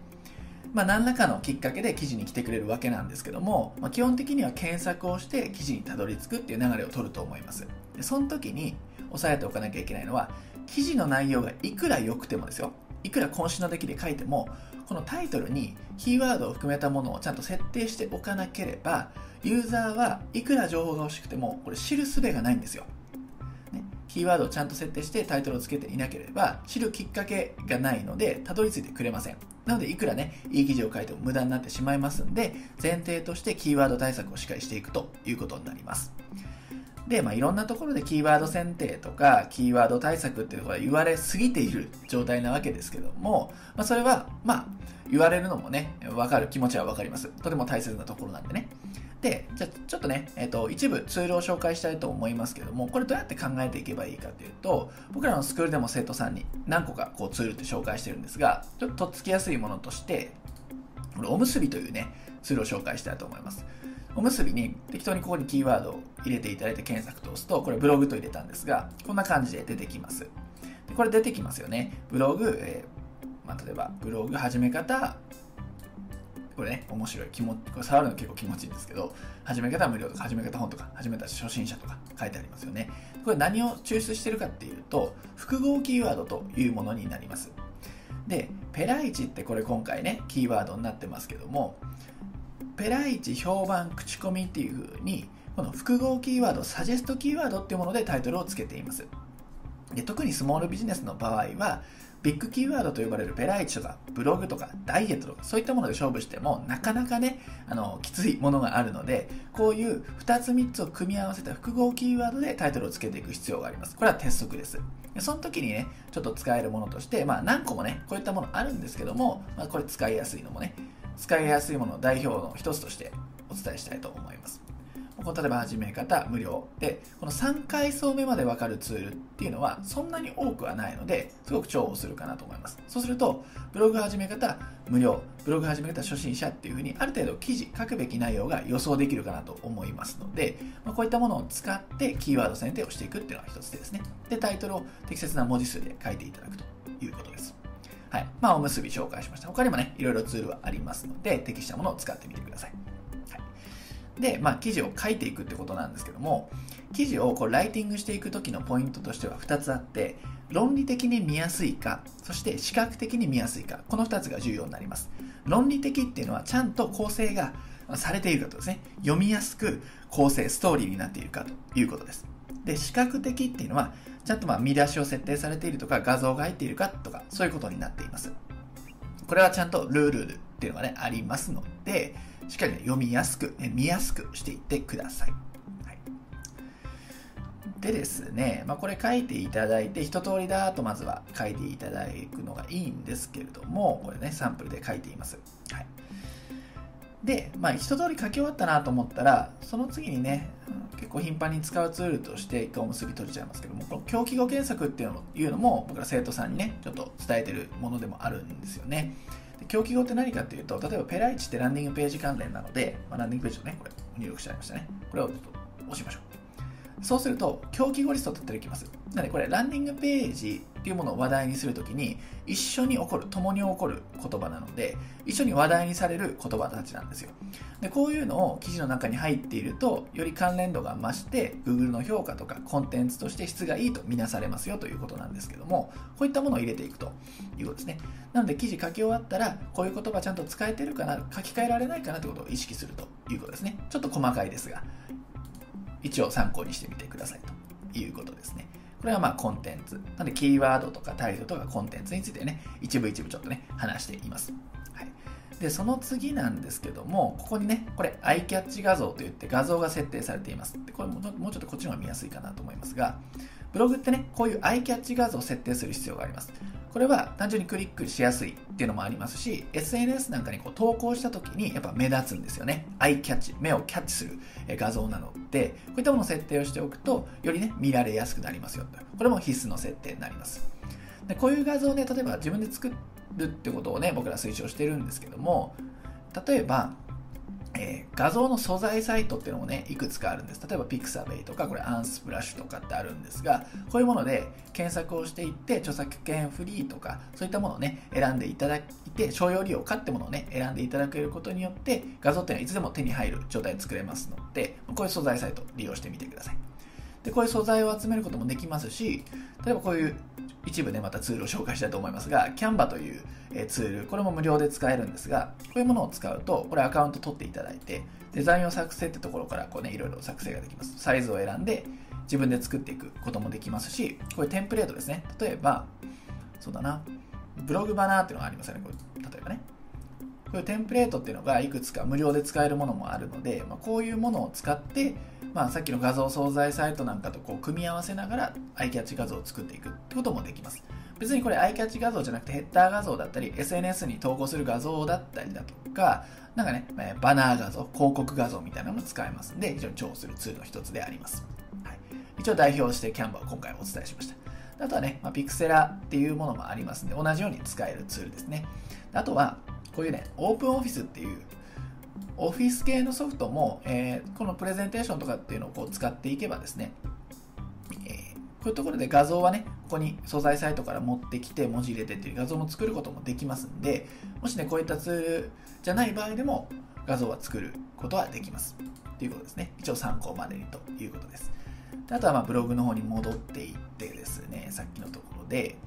まあ、何らかのきっかけで記事に来てくれるわけなんですけども、まあ、基本的には検索をして記事にたどり着くっていう流れを取ると思います。でその時に押さえておかなきゃいけないのは、記事の内容がいくら良くてもですよ、いくら渾身の出来で書いても、このタイトルにキーワードを含めたものをちゃんと設定しておかなければ、ユーザーはいくら情報が欲しくても、これ知る術がないんですよ。ね、キーワードをちゃんと設定してタイトルをつけていなければ、知るきっかけがないので、たどり着いてくれません。なので、いくらね、いい記事を書いても無駄になってしまいますんで、前提としてキーワード対策をしっかりしていくということになります。で、まあ、いろんなところでキーワード選定とか、キーワード対策っていうのが言われすぎている状態なわけですけども、まあ、それは、まあ、言われるのもね、わかる気持ちはわかります。とても大切なところなんでね。で、じゃちょっとね、えっ、ー、と、一部ツールを紹介したいと思いますけども、これどうやって考えていけばいいかというと、僕らのスクールでも生徒さんに何個かこうツールって紹介してるんですが、ちょっととっつきやすいものとして、これおむすびというね、ツールを紹介したいと思います。おむすびに適当にここにキーワードを入れていただいて検索と押すと、これブログと入れたんですが、こんな感じで出てきます。でこれ出てきますよね。ブログ、えーまあ、例えばブログ始め方、これね、面白い。気持これ触るの結構気持ちいいんですけど、始め方無料とか、始め方本とか、始めた初心者とか書いてありますよね。これ何を抽出してるかっていうと、複合キーワードというものになります。で、ペライチってこれ今回ね、キーワードになってますけども、ペライチ、評判、口コミっていう風に、この複合キーワード、サジェストキーワードっていうものでタイトルをつけています。で特にスモールビジネスの場合は、ビッグキーワードと呼ばれるペライチとかブログとかダイエットとかそういったもので勝負してもなかなかねあのきついものがあるのでこういう2つ3つを組み合わせた複合キーワードでタイトルをつけていく必要があります。これは鉄則です。その時にねちょっと使えるものとしてまあ何個もねこういったものあるんですけども、まあ、これ使いやすいのもね使いやすいものの代表の一つとしてお伝えしたいと思います。こ例えば始め方無料で、この3階層目までわかるツールっていうのはそんなに多くはないので、すごく重宝するかなと思います。そうすると、ブログ始め方無料、ブログ始め方初心者っていうふうにある程度記事書くべき内容が予想できるかなと思いますので、まあ、こういったものを使ってキーワード選定をしていくっていうのが一つ手ですね。で、タイトルを適切な文字数で書いていただくということです。はい。まあ、おむすび紹介しました。他にもね、いろいろツールはありますので、適したものを使ってみてください。で、まあ、記事を書いていくってことなんですけども、記事をこうライティングしていく時のポイントとしては2つあって、論理的に見やすいか、そして視覚的に見やすいか、この2つが重要になります。論理的っていうのは、ちゃんと構成がされているかとですね、読みやすく構成、ストーリーになっているかということです。で、視覚的っていうのは、ちゃんとまあ見出しを設定されているとか、画像が入っているかとか、そういうことになっています。これはちゃんとルールっていうのがね、ありますので、しっかり、ね、読みやすく、見やすくしていってください。はい、でですね、まあ、これ書いていただいて、一通りだとまずは書いていただくのがいいんですけれども、これね、サンプルで書いています。はい、で、まあ、一通り書き終わったなと思ったら、その次にね、結構頻繁に使うツールとして一回おむすび閉じちゃいますけども、この狂気語検索っていうのも僕ら生徒さんにね、ちょっと伝えてるものでもあるんですよね。狂気語って何かっていうと、例えばペライチってランディングページ関連なので、まあ、ランディングページをね、これ入力しちゃいましたね。これを押しましょう。そうすると、狂気語リストって出てきます。なので、これ、ランディングページっていうものを話題にするときに、一緒に起こる、共に起こる言葉なので、一緒に話題にされる言葉たちなんですよ。で、こういうのを記事の中に入っていると、より関連度が増して、Google の評価とかコンテンツとして質がいいとみなされますよということなんですけども、こういったものを入れていくということですね。なので、記事書き終わったら、こういう言葉ちゃんと使えてるかな、書き換えられないかなということを意識するということですね。ちょっと細かいですが、一応参考にしてみてくださいということですね。これはまあコンテンツ。なのでキーワードとかタイトルとかコンテンツについてね、一部一部ちょっとね、話しています。はい。で、その次なんですけども、ここにね、これ、アイキャッチ画像といって画像が設定されています。でこれももうちょっとこっちの方が見やすいかなと思いますが、ブログってね、こういうアイキャッチ画像を設定する必要があります。これは単純にクリックしやすいっていうのもありますし、SNS なんかにこう投稿した時にやっぱ目立つんですよね。アイキャッチ、目をキャッチする画像なので、こういったものを設定をしておくと、よりね、見られやすくなりますよと。これも必須の設定になります。でこういう画像をね、例えば自分で作るってことをね、僕ら推奨してるんですけども、例えば、えー、画像の素材サイトっていうのもね、いくつかあるんです。例えば Pixabay とか、これアンスプラッシュとかってあるんですが、こういうもので検索をしていって、著作権フリーとか、そういったものをね、選んでいただいて、商用利用かってものをね、選んでいただけることによって、画像っていうのはいつでも手に入る状態で作れますので、こういう素材サイト利用してみてください。で、こういう素材を集めることもできますし、例えばこういう一部ね、またツールを紹介したいと思いますが、Canva というツール、これも無料で使えるんですが、こういうものを使うと、これアカウント取っていただいて、デザインを作成ってところからこうね、いろいろ作成ができます。サイズを選んで、自分で作っていくこともできますし、こういうテンプレートですね。例えば、そうだな、ブログバナーっていうのがありますよね。これ例えばね。こういうテンプレートっていうのがいくつか無料で使えるものもあるので、まあ、こういうものを使って、まあ、さっきの画像惣菜サイトなんかとこう組み合わせながらアイキャッチ画像を作っていくってこともできます。別にこれアイキャッチ画像じゃなくてヘッダー画像だったり SNS に投稿する画像だったりだとかなんかねバナー画像広告画像みたいなのも使えます。んで非常に重宝するツールの一つであります、はい、一応代表してキャンバーを今回お伝えしました。あとはね、まあ、ピクセラっていうものもありますんで同じように使えるツールですね。あとはこういうねオープンオフィスっていうオフィス系のソフトも、えー、このプレゼンテーションとかっていうのをこう使っていけばですね、えー、こういうところで画像はね、ここに素材サイトから持ってきて文字入れてっていう画像も作ることもできますんで、もしね、こういったツールじゃない場合でも画像は作ることはできます。ということですね。一応参考までにということです。であとはまブログの方に戻っていってですね、さっきのところで、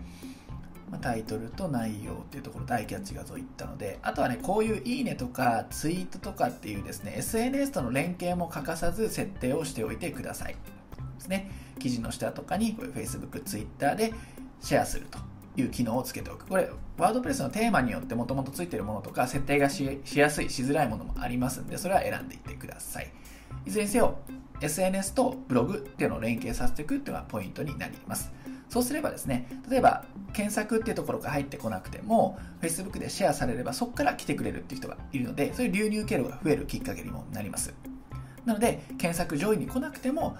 まあ、タイトルと内容っていうところ大キャッチ画像いったので、あとはね、こういういいねとかツイートとかっていうですね、SNS との連携も欠かさず設定をしておいてください。ですね。記事の下とかにこういう Facebook、Twitter でシェアするという機能をつけておく。これ、ワードプレスのテーマによってもともとついてるものとか、設定がしやすい、しづらいものもありますんで、それは選んでいってください。いずれにせよ、SNS とブログっていうのを連携させていくっていうのがポイントになります。そうすればですね、例えば検索っていうところが入ってこなくても、Facebook でシェアされればそこから来てくれるっていう人がいるので、そういう流入経路が増えるきっかけにもなります。なので検索上位に来なくても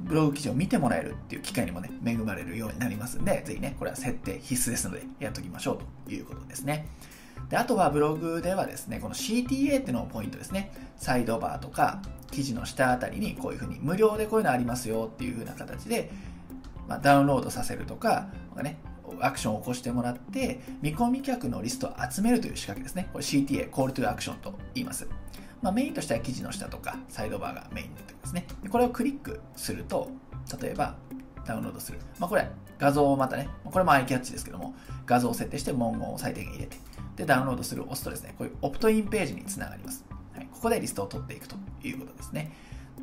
ブログ記事を見てもらえるっていう機会にもね、恵まれるようになりますんで、ぜひね、これは設定必須ですので、やっておきましょうということですね。であとはブログではですね、この CTA っていうのもポイントですね。サイドバーとか、記事の下あたりにこういうふうに無料でこういうのありますよっていうふうな形で、まあ、ダウンロードさせるとか、ね、アクションを起こしてもらって、見込み客のリストを集めるという仕掛けですね。これ CTA、Call to Action と言います。まあ、メインとしては記事の下とかサイドバーがメインになってますね。でこれをクリックすると、例えばダウンロードする。まあ、これ画像をまたね、これもアイキャッチですけども、画像を設定して文言を最低限入れて、で、ダウンロードするを押すとですね、こういうオプトインページにつながります。はい、ここでリストを取っていくということですね。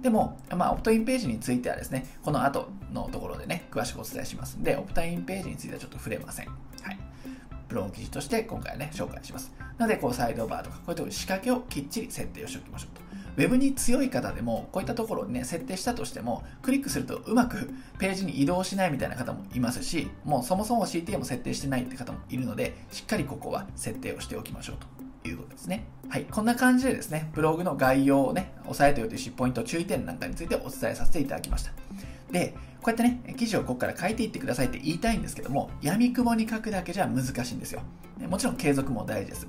でも、まあ、オプトインページについてはですね、この後のところでね、詳しくお伝えしますんで、オプトインページについてはちょっと触れません。はい。ブログ記事として今回はね、紹介します。なので、こう、サイドバーとか、こういった仕掛けをきっちり設定をしておきましょうと。ウェブに強い方でも、こういったところをね、設定したとしても、クリックするとうまくページに移動しないみたいな方もいますし、もうそもそも CTA も設定してないって方もいるので、しっかりここは設定をしておきましょうということですね。はい。こんな感じでですね、ブログの概要をね、押さえておいてほしいポイント、注意点なんかについてお伝えさせていただきました。で、こうやってね、記事をここから書いていってくださいって言いたいんですけども、闇雲に書くだけじゃ難しいんですよ。もちろん継続も大事です。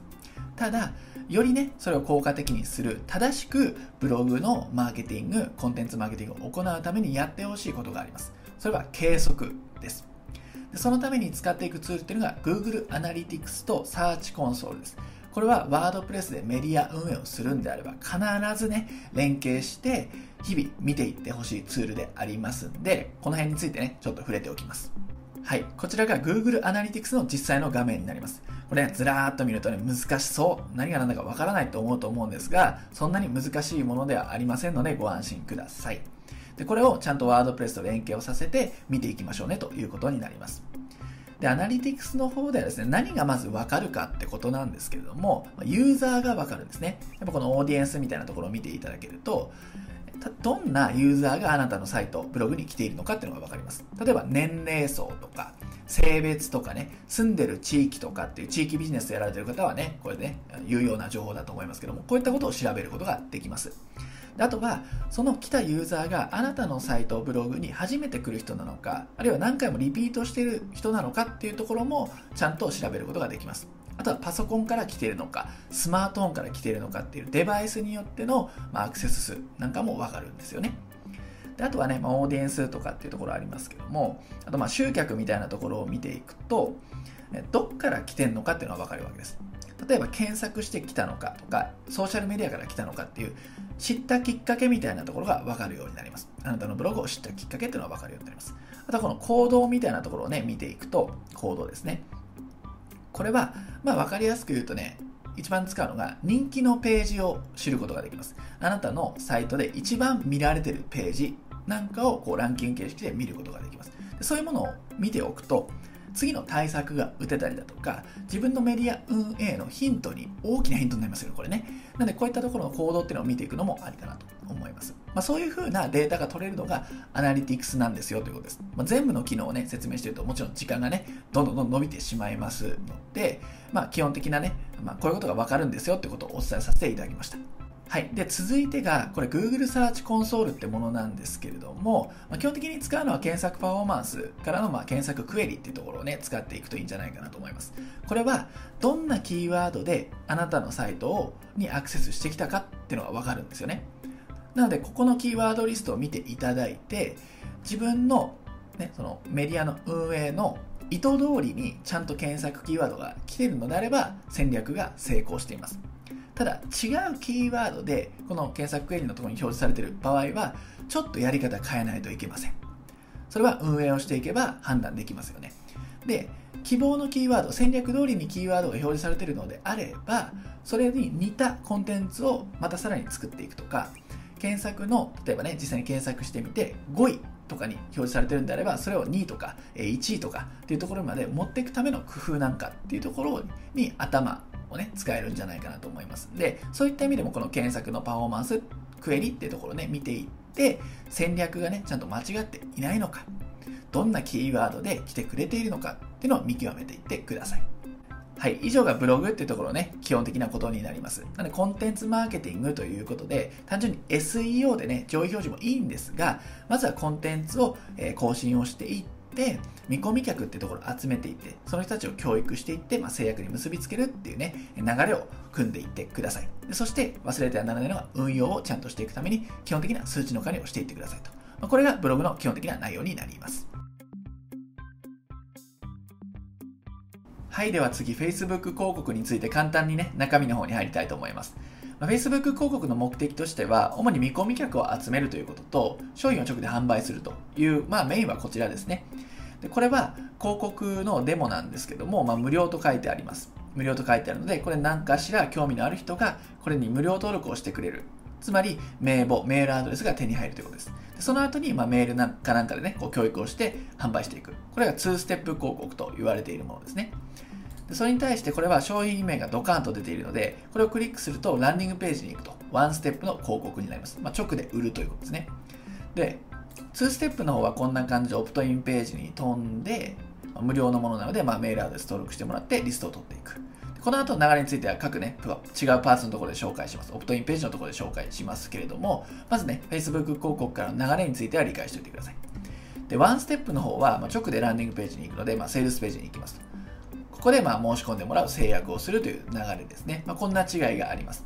ただ、よりね、それを効果的にする、正しくブログのマーケティング、コンテンツマーケティングを行うためにやってほしいことがあります。それは計測です。そのために使っていくツールっていうのが Google Analytics と Search Console です。これはワードプレスでメディア運営をするんであれば必ずね、連携して日々見ていってほしいツールでありますんで、この辺についてね、ちょっと触れておきます。はい。こちらが Google Analytics の実際の画面になります。これ、ね、ずらーっと見るとね、難しそう。何が何だかわからないと思うと思うんですが、そんなに難しいものではありませんのでご安心ください。で、これをちゃんとワードプレスと連携をさせて見ていきましょうねということになります。で、アナリティクスの方ではですね、何がまずわかるかってことなんですけれども、ユーザーがわかるんですね。やっぱこのオーディエンスみたいなところを見ていただけると、どんなユーザーがあなたのサイト、ブログに来ているのかっていうのがわかります。例えば年齢層とか、性別とかね、住んでる地域とかっていう地域ビジネスやられてる方はね、これね、有用な情報だと思いますけども、こういったことを調べることができます。あとは、その来たユーザーがあなたのサイト、ブログに初めて来る人なのか、あるいは何回もリピートしている人なのかっていうところもちゃんと調べることができます。あとはパソコンから来ているのか、スマートフォンから来ているのかっていうデバイスによっての、アクセス数なんかもわかるんですよね。であとはね、まあ、オーディエンスとかっていうところありますけども、あとまあ集客みたいなところを見ていくと、どっから来てんのかっていうのはわかるわけです。例えば検索してきたのかとか、ソーシャルメディアから来たのかっていう、知ったきっかけみたいなところがわかるようになります。あなたのブログを知ったきっかけっていうのはわかるようになります。あとはこの行動みたいなところをね、見ていくと、行動ですね。これは、まあわかりやすく言うとね、一番使うのが人気のページを知ることができます。あなたのサイトで一番見られてるページなんかをこうランキング形式で見ることができます。そういうものを見ておくと、次の対策が打てたりだとか、自分のメディア運営のヒントに、大きなヒントになりますよね、これね。なので、こういったところの行動っていうのを見ていくのもありかなと思います。まあ、そういうふうなデータが取れるのがアナリティクスなんですよということです。まあ、全部の機能をね、説明してると、もちろん時間がね、どんどんどん伸びてしまいますので、まあ、基本的なね、まあ、こういうことがわかるんですよということをお伝えさせていただきました。はい。で、続いてが、これ Google Search Console ってものなんですけれども、まあ、基本的に使うのは検索パフォーマンスからのまあ検索クエリっていうところをね、使っていくといいんじゃないかなと思います。これは、どんなキーワードであなたのサイトをにアクセスしてきたかっていうのがわかるんですよね。なので、ここのキーワードリストを見ていただいて、自分の,、ね、そのメディアの運営の意図通りにちゃんと検索キーワードが来てるのであれば戦略が成功しています。ただ違うキーワードでこの検索クエリのところに表示されている場合はちょっとやり方変えないといけません。それは運営をしていけば判断できますよね。で希望のキーワード戦略通りにキーワードが表示されているのであればそれに似たコンテンツをまたさらに作っていくとか検索の例えばね実際に検索してみて5位とかに表示されてるんであればそれを2位とか1位とかっていうところまで持っていくための工夫なんかっていうところに頭ね、使えるんじゃないかなと思いますで、そういった意味でもこの検索のパフォーマンス、クエリっていうところね、見ていって、戦略がね、ちゃんと間違っていないのか、どんなキーワードで来てくれているのかっていうのを見極めていってください。はい、以上がブログっていうところね、基本的なことになります。なので、コンテンツマーケティングということで、単純に SEO でね、上位表示もいいんですが、まずはコンテンツを、え更新をしていって、見込み客ってところを集めていって、その人たちを教育していって、まあ、制約に結びつけるっていうね、流れを組んでいってください。でそして、忘れてはならないのは運用をちゃんとしていくために、基本的な数値の管理をしていってくださいと。まあ、これがブログの基本的な内容になります。はい、では次、Facebook 広告について簡単にね、中身の方に入りたいと思います。まあ、Facebook 広告の目的としては、主に見込み客を集めるということと、商品を直で販売するという、まあメインはこちらですね。でこれは広告のデモなんですけども、まあ、無料と書いてあります。無料と書いてあるので、これ何かしら興味のある人がこれに無料登録をしてくれる。つまり、名簿、メールアドレスが手に入るということです。でその後に、まあ、メールなんかなんかでね、こう教育をして販売していく。これが2ステップ広告と言われているものですね。でそれに対してこれは商品名がドカーンと出ているので、これをクリックするとランディングページに行くと、ワンステップの広告になります。まあ、直で売るということですね。で、2ステップの方はこんな感じでオプトインページに飛んで、まあ、無料のものなので、まあ、メールアドレス登録してもらってリストを取っていく。この後の流れについては各ね、違うパーツのところで紹介します。オプトインページのところで紹介しますけれども、まずね、Facebook 広告からの流れについては理解しておいてください。で、ワンステップの方は、まあ、直でランディングページに行くので、まあ、セールスページに行きます。ここでま申し込んでもらう制約をするという流れですね。まあ、こんな違いがあります。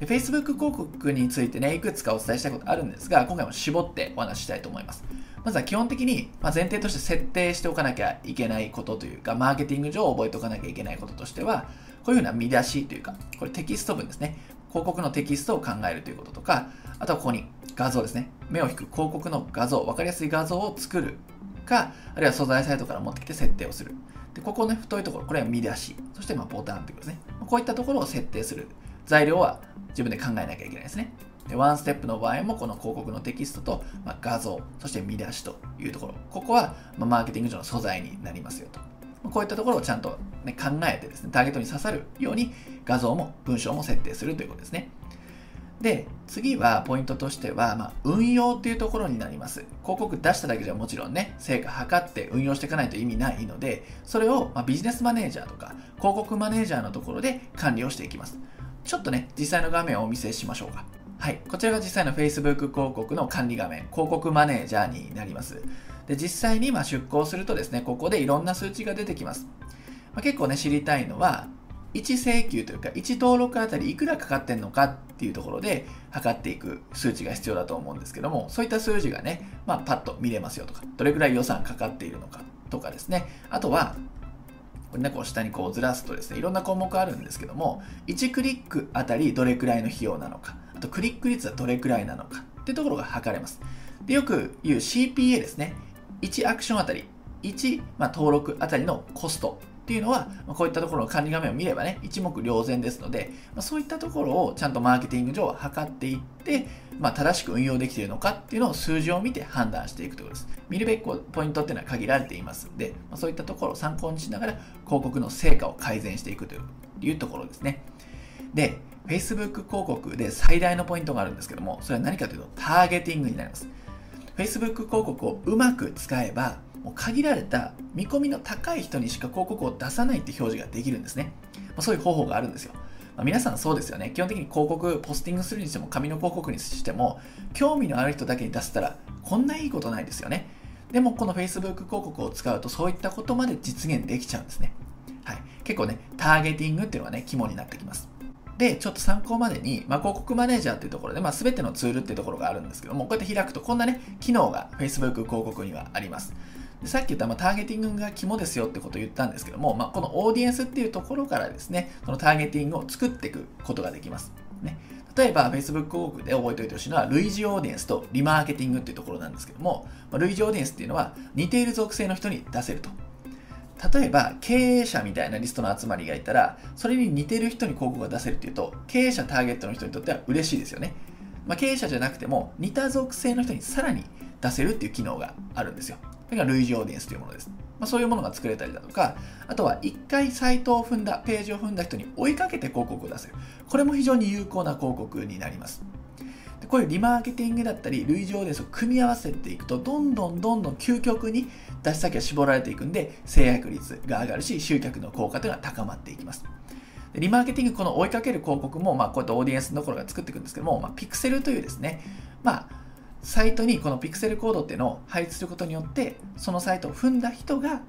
で Facebook 広告についてね、いくつかお伝えしたいことあるんですが、今回も絞ってお話ししたいと思います。まずは基本的に、ま前提として設定しておかなきゃいけないことというか、マーケティング上覚えておかなきゃいけないこととしては、こういうふうな見出しというか、これテキスト文ですね。広告のテキストを考えるということとか、あとはここに画像ですね。目を引く広告の画像、わかりやすい画像を作るか、あるいは素材サイトから持ってきて設定をする。で、ここね、太いところ、これは見出し。そして、まボタンということですね。こういったところを設定する。材料は自分で考えなきゃいけないですね。で、ワンステップの場合も、この広告のテキストと、ま、画像、そして見出しというところ。ここは、まマーケティング上の素材になりますよと。こういったところをちゃんと、ね、考えてですね、ターゲットに刺さるように画像も文章も設定するということですね。で、次はポイントとしては、まあ、運用っていうところになります。広告出しただけじゃもちろんね、成果測って運用していかないと意味ないので、それを、まビジネスマネージャーとか広告マネージャーのところで管理をしていきます。ちょっとね、実際の画面をお見せしましょうか。はい。こちらが実際の Facebook 広告の管理画面、広告マネージャーになります。で、実際にま出稿するとですね、ここでいろんな数値が出てきます。まあ、結構ね、知りたいのは、1請求というか、1登録あたりいくらかかってんのかっていうところで測っていく数値が必要だと思うんですけども、そういった数字がね、まあ、パッと見れますよとか、どれくらい予算かかっているのかとかですね、あとは、これね、こう下にこうずらすとですね、いろんな項目あるんですけども、1クリックあたりどれくらいの費用なのか、あとクリック率はどれくらいなのかっていうところが測れます。でよく言う CPA ですね、1アクションあたり、1、まあ、登録あたりのコストっていうのは、こういったところの管理画面を見ればね、一目瞭然ですので、まそういったところをちゃんとマーケティング上測っていって、まあ、正しく運用できているのかっていうのを数字を見て判断していくということです。見るべきポイントっていうのは限られていますので、ま、そういったところを参考にしながら広告の成果を改善していくというところですね。で、Facebook 広告で最大のポイントがあるんですけども、それは何かというとターゲティングになります。Facebook 広告をうまく使えば、もう限られた見込みの高い人にしか広告を出さないって表示ができるんですね。まあ、そういう方法があるんですよ。まあ、皆さんそうですよね。基本的に広告、ポスティングするにしても、紙の広告にしても、興味のある人だけに出せたら、こんないいことないですよね。でも、この Facebook 広告を使うと、そういったことまで実現できちゃうんですね。はい。結構ね、ターゲティングっていうのはね、肝になってきます。で、ちょっと参考までに、まあ、広告マネージャーっていうところで、まあ、全てのツールっていうところがあるんですけども、こうやって開くと、こんなね、機能が Facebook 広告にはあります。でさっき言った、まあ、ターゲティングが肝ですよってことを言ったんですけども、まあ、このオーディエンスっていうところからですね、そのターゲティングを作っていくことができます。ね、例えば、Facebook 広告で覚えておいてほしいのは、類似オーディエンスとリマーケティングっていうところなんですけども、まあ、類似オーディエンスっていうのは、似ている属性の人に出せると。例えば、経営者みたいなリストの集まりがいたら、それに似てる人に広告が出せるっていうと、経営者ターゲットの人にとっては嬉しいですよね。まあ、経営者じゃなくても、似た属性の人にさらに出せるっていう機能があるんですよ。それが類似オーディエンスというものです。まあ、そういうものが作れたりだとか、あとは一回サイトを踏んだ、ページを踏んだ人に追いかけて広告を出せる。これも非常に有効な広告になります。でこういうリマーケティングだったり、類似オーディエンスを組み合わせていくと、どんどんどんどん究極に出し先が絞られていくんで、制約率が上がるし、集客の効果というのは高まっていきます。リマーケティング、この追いかける広告も、まあ、こういったオーディエンスのところが作っていくんですけども、まあ、ピクセルというですね、まあ、サイトにこのピクセルコードっていうのを配置することによって、そのサイトを踏んだ人が、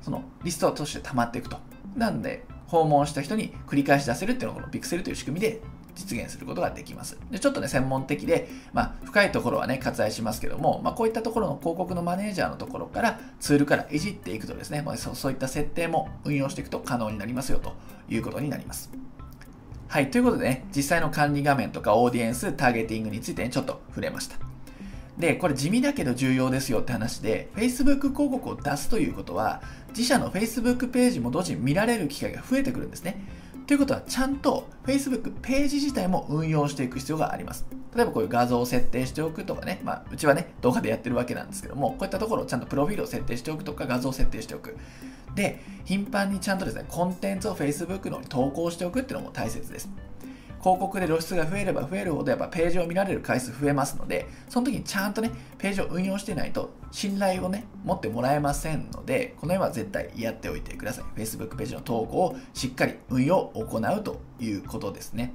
そのリストとして溜まっていくと。なんで、訪問した人に繰り返し出せるっていうのがこのピクセルという仕組みで実現することができます。でちょっとね、専門的で、まあ、深いところはね、割愛しますけども、まあ、こういったところの広告のマネージャーのところから、ツールからいじっていくとですね、まあ、そうそういった設定も運用していくと可能になりますよということになります。はい、ということでね、実際の管理画面とかオーディエンス、ターゲティングについて、ね、ちょっと触れました。で、これ地味だけど重要ですよって話で、Facebook 広告を出すということは、自社の Facebook ページも同時に見られる機会が増えてくるんですね。ということは、ちゃんと Facebook ページ自体も運用していく必要があります。例えばこういう画像を設定しておくとかね、まあ、うちはね、動画でやってるわけなんですけども、こういったところをちゃんとプロフィールを設定しておくとか、画像を設定しておく。で、頻繁にちゃんとですね、コンテンツを Facebook のに投稿しておくっていうのも大切です。広告で露出が増えれば増えるほどやっぱページを見られる回数増えますので、その時にちゃんとね、ページを運用してないと信頼をね、持ってもらえませんので、この辺は絶対やっておいてください。Facebook ページの投稿をしっかり運用を行うということですね。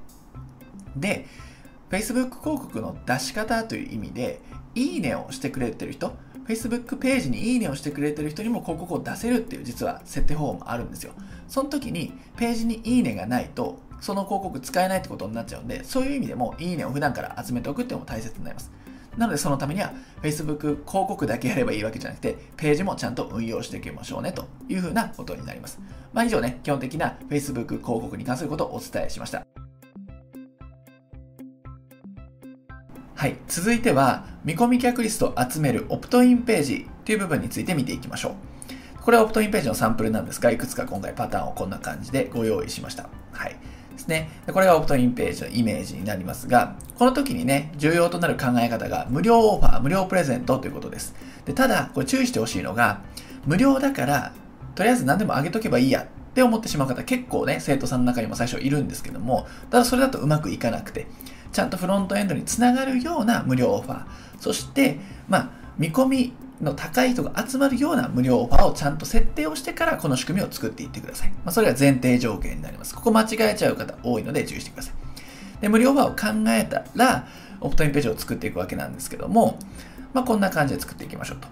で、Facebook 広告の出し方という意味で、いいねをしてくれてる人、Facebook ページにいいねをしてくれてる人にも広告を出せるっていう実は設定方法もあるんですよ。その時にページにいいねがないとその広告使えないってことになっちゃうんで、そういう意味でもいいねを普段から集めておくっていうのも大切になります。なのでそのためには Facebook 広告だけやればいいわけじゃなくて、ページもちゃんと運用していきましょうねというふうなことになります。まあ以上ね、基本的な Facebook 広告に関することをお伝えしました。はい。続いては、見込み客リストを集めるオプトインページという部分について見ていきましょう。これはオプトインページのサンプルなんですが、いくつか今回パターンをこんな感じでご用意しました。はい。ですね。これがオプトインページのイメージになりますが、この時にね、重要となる考え方が無料オファー、無料プレゼントということです。でただ、これ注意してほしいのが、無料だから、とりあえず何でもあげとけばいいやって思ってしまう方結構ね、生徒さんの中にも最初いるんですけども、ただそれだとうまくいかなくて、ちゃんとフロントエンドにつながるような無料オファー、そして、まあ、見込みの高い人が集まるような無料オファーをちゃんと設定をしてからこの仕組みを作っていってください。まあ、それが前提条件になります。ここ間違えちゃう方多いので注意してください。で無料オファーを考えたら、オプトインページを作っていくわけなんですけども、まあ、こんな感じで作っていきましょうと。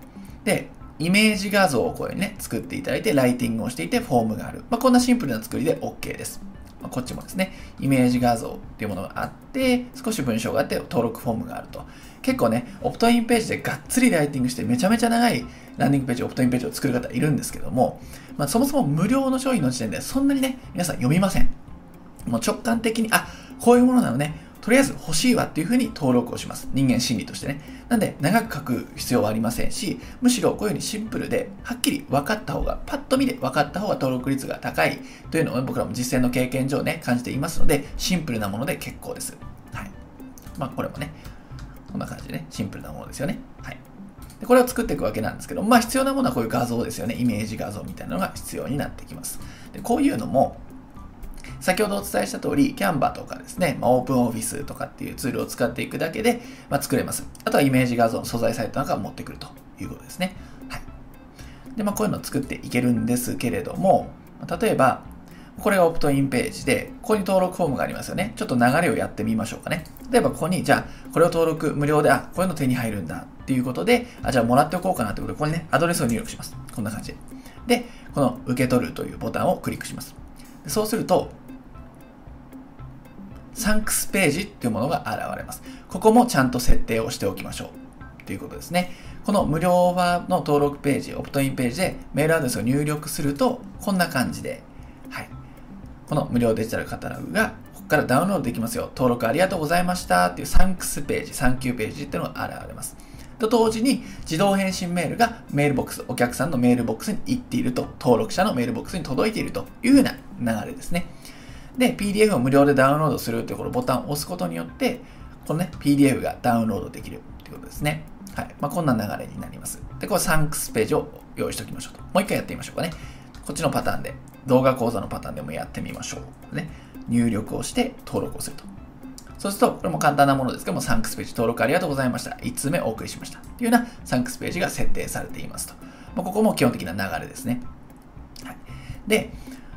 で、イメージ画像をこういうね、作っていただいて、ライティングをしていて、フォームがある。まあ、こんなシンプルな作りで OK です。まあ、こっちもですね、イメージ画像っていうものがあって、少し文章があって、登録フォームがあると。結構ね、オプトインページでがっつりライティングしてめちゃめちゃ長いランディングページ、オプトインページを作る方いるんですけども、まあ、そもそも無料の商品の時点でそんなにね、皆さん読みません。もう直感的に、あ、こういうものなのね、とりあえず欲しいわっていうふうに登録をします。人間心理としてね。なんで、長く書く必要はありませんし、むしろこういうふうにシンプルで、はっきり分かった方が、パッと見で分かった方が登録率が高いというのを僕らも実践の経験上ね、感じていますので、シンプルなもので結構です。はい。まあ、これもね、こんな感じでね、シンプルなものですよね。はい。でこれを作っていくわけなんですけど、まあ必要なものはこういう画像ですよね。イメージ画像みたいなのが必要になってきます。でこういうのも、先ほどお伝えした通り、Canva とかですね、まあ、OpenOffice とかっていうツールを使っていくだけで、まあ、作れます。あとはイメージ画像の素材サイトなんかを持ってくるということですね。はい。で、まあ、こういうのを作っていけるんですけれども、例えば、これがオプトインページで、ここに登録フォームがありますよね。ちょっと流れをやってみましょうかね。例えばここに、じゃあ、これを登録無料で、あ、こういうの手に入るんだっていうことで、あ、じゃあもらっておこうかなってことで、ここにね、アドレスを入力します。こんな感じで。で、この受け取るというボタンをクリックします。そうすると、サンクスページっていうものが現れます。ここもちゃんと設定をしておきましょう。ということですね。この無料版の登録ページ、オプトインページでメールアドレスを入力すると、こんな感じで、はい。この無料デジタルカタログが、ここからダウンロードできますよ。登録ありがとうございましたっていうサンクスページ、サンキューページっていうのが現れます。と同時に自動返信メールがメールボックス、お客さんのメールボックスに行っていると、登録者のメールボックスに届いているというふうな流れですね。で、PDF を無料でダウンロードするというこのボタンを押すことによって、このね、PDF がダウンロードできるということですね。はい。まあ、こんな流れになります。で、これサンクスページを用意しておきましょうと。もう一回やってみましょうかね。こっちのパターンで、動画講座のパターンでもやってみましょう。ね。入力をして登録をすると。そうすると、これも簡単なものですけども、サンクスページ登録ありがとうございました。1通目お送りしました。というようなサンクスページが設定されていますと。まあ、ここも基本的な流れですね。はい、で、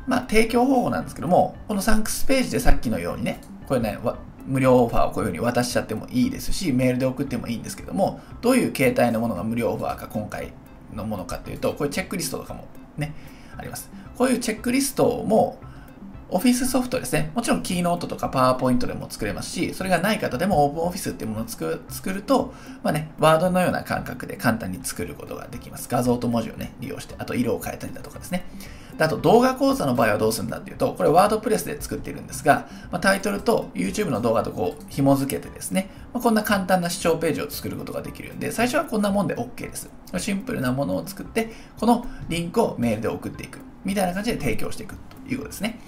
まあ、提供方法なんですけども、このサンクスページでさっきのようにね、これね、無料オファーをこういうふうに渡しちゃってもいいですし、メールで送ってもいいんですけども、どういう形態のものが無料オファーか今回のものかというと、こういうチェックリストとかもね、あります。こういうチェックリストも、オフィスソフトですね。もちろんキーノートとかパワーポイントでも作れますし、それがない方でもオープンオフィスっていうものを作ると、まあね、ワードのような感覚で簡単に作ることができます。画像と文字をね、利用して、あと色を変えたりだとかですね。あと動画講座の場合はどうするんだっていうと、これワードプレスで作ってるんですが、まあ、タイトルと YouTube の動画とこう紐付けてですね、まあ、こんな簡単な視聴ページを作ることができるんで、最初はこんなもんで OK です。シンプルなものを作って、このリンクをメールで送っていく。みたいな感じで提供していくということですね。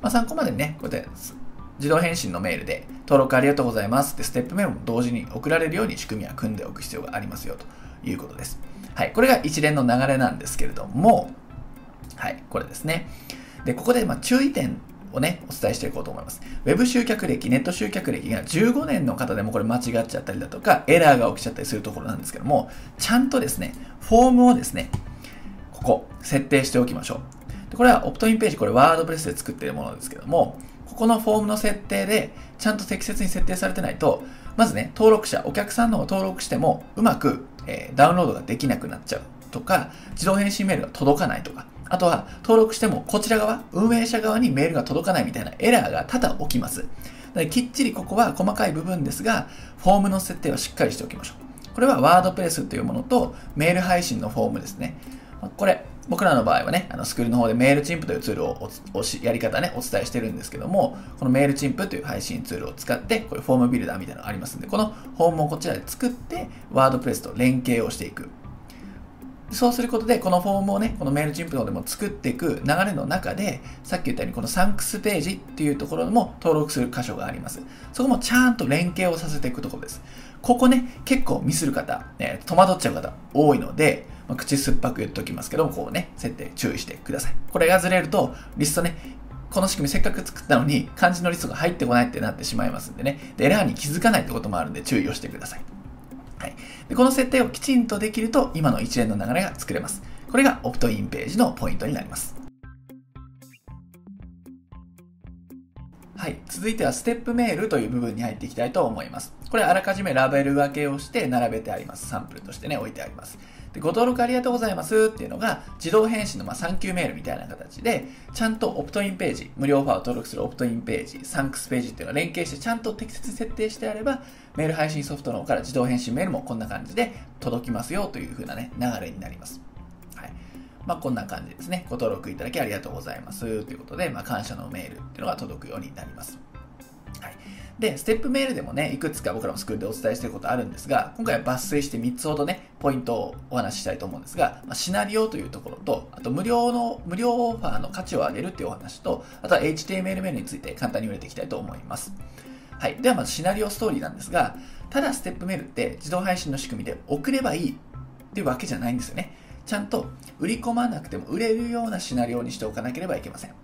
まあ、参考までにね、こうやって自動返信のメールで登録ありがとうございますってステップメールも同時に送られるように仕組みは組んでおく必要がありますよということです。はい。これが一連の流れなんですけれども、はい。これですね。で、ここでま注意点をね、お伝えしていこうと思います。ウェブ集客歴、ネット集客歴が15年の方でもこれ間違っちゃったりだとか、エラーが起きちゃったりするところなんですけども、ちゃんとですね、フォームをですね、ここ、設定しておきましょう。でこれはオプトインページ、これワードプレスで作っているものですけども、ここのフォームの設定で、ちゃんと適切に設定されてないと、まずね、登録者、お客さんの方登録しても、うまく、えー、ダウンロードができなくなっちゃうとか、自動返信メールが届かないとか、あとは登録してもこちら側、運営者側にメールが届かないみたいなエラーが多々起きます。できっちりここは細かい部分ですが、フォームの設定はしっかりしておきましょう。これはワードプレスというものとメール配信のフォームですね。これ、僕らの場合はね、あのスクールの方でメールチンプというツールをおしやり方ね、お伝えしてるんですけども、このメールチンプという配信ツールを使って、こういうフォームビルダーみたいなのがありますんで、このフォームをこちらで作って、ワードプレスと連携をしていく。そうすることで、このフォームをね、このメールチンプのでも作っていく流れの中で、さっき言ったようにこのサンクスページっていうところも登録する箇所があります。そこもちゃんと連携をさせていくところです。ここね、結構ミスる方、えー戸惑っちゃう方多いので、まあ、口酸っぱく言っておきますけど、こうね、設定注意してください。これがずれると、リストね、この仕組みせっかく作ったのに漢字のリストが入ってこないってなってしまいますんでね、でエラーに気づかないってこともあるんで注意をしてください。はい、でこの設定をきちんとできると今の一連の流れが作れます。これがオプトインページのポイントになります。はい。続いてはステップメールという部分に入っていきたいと思います。これあらかじめラベル分けをして並べてあります。サンプルとしてね、置いてあります。でご登録ありがとうございますっていうのが自動返信のまあサンキューメールみたいな形で、ちゃんとオプトインページ、無料オファーを登録するオプトインページ、サンクスページっていうのが連携してちゃんと適切に設定してあれば、メール配信ソフトの方から自動返信メールもこんな感じで届きますよという風なね、流れになります。はい。まあ、こんな感じですね。ご登録いただきありがとうございます。ということで、まあ、感謝のメールっていうのが届くようになります。はい。で、ステップメールでもね、いくつか僕らもスクールでお伝えしてることあるんですが、今回は抜粋して3つほどね、ポイントをお話ししたいと思うんですが、ま、シナリオというところと、あと無料の、無料オファーの価値を上げるっていうお話と、あとは HTML メールについて簡単に触れていきたいと思います。はい。ではまずシナリオストーリーなんですが、ただステップメールって自動配信の仕組みで送ればいいっていうわけじゃないんですよね。ちゃんと売り込まなくても売れるようなシナリオにしておかなければいけません。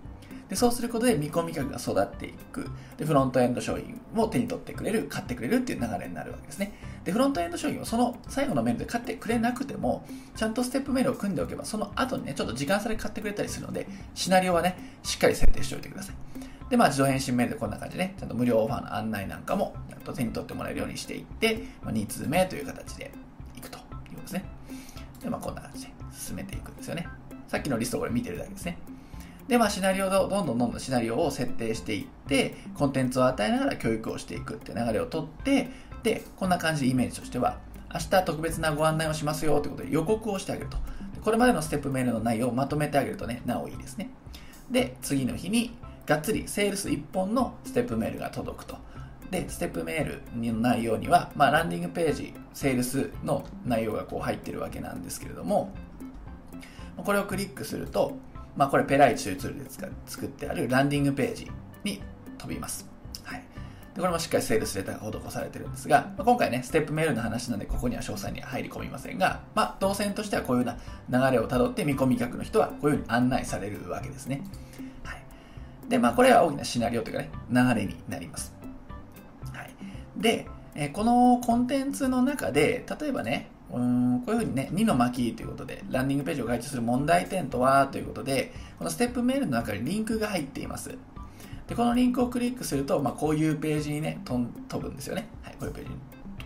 でそうすることで見込み客が育っていくでフロントエンド商品を手に取ってくれる買ってくれるっていう流れになるわけですねでフロントエンド商品をその最後のメールで買ってくれなくてもちゃんとステップメールを組んでおけばその後にねちょっと時間差で買ってくれたりするのでシナリオはねしっかり設定しておいてくださいで、まあ、自動返信メールでこんな感じで、ね、ちゃんと無料オファーの案内なんかも、ちゃんと手に取ってもらえるようにしていって、まあ、2通目という形でいくということですね。で、まあ、こんな感じで進めていくんですよね。さっきのリストをこれ見てるだけですね。で、まあ、シナリオをどんどんどんどんシナリオを設定していって、コンテンツを与えながら教育をしていくって流れをとって、で、こんな感じでイメージとしては、明日特別なご案内をしますよということで予告をしてあげると。これまでのステップメールの内容をまとめてあげるとね、なおいいですね。で、次の日にがっつりセールス1本のステップメールが届くと。で、ステップメールの内容には、まあ、ランディングページ、セールスの内容がこう入ってるわけなんですけれども、これをクリックすると、まあ、これペライチというツールで作ってあるランディングページに飛びます。はい。でこれもしっかりセールスレターが施されてるんですが、まあ、今回ね、ステップメールの話なんで、ここには詳細には入り込みませんが、まあ、動線としてはこういうような流れをたどって見込み客の人はこういうふうに案内されるわけですね。はい。で、まあ、これは大きなシナリオというかね、流れになります。はいで、えこのコンテンツの中で、例えばね、うんこういうふうにね、2の巻ということで、ランディングページを外注する問題点とはということで、このステップメールの中にリンクが入っています。で、このリンクをクリックすると、まあ、こういうページにね、飛ぶんですよね。はい、こういうページに。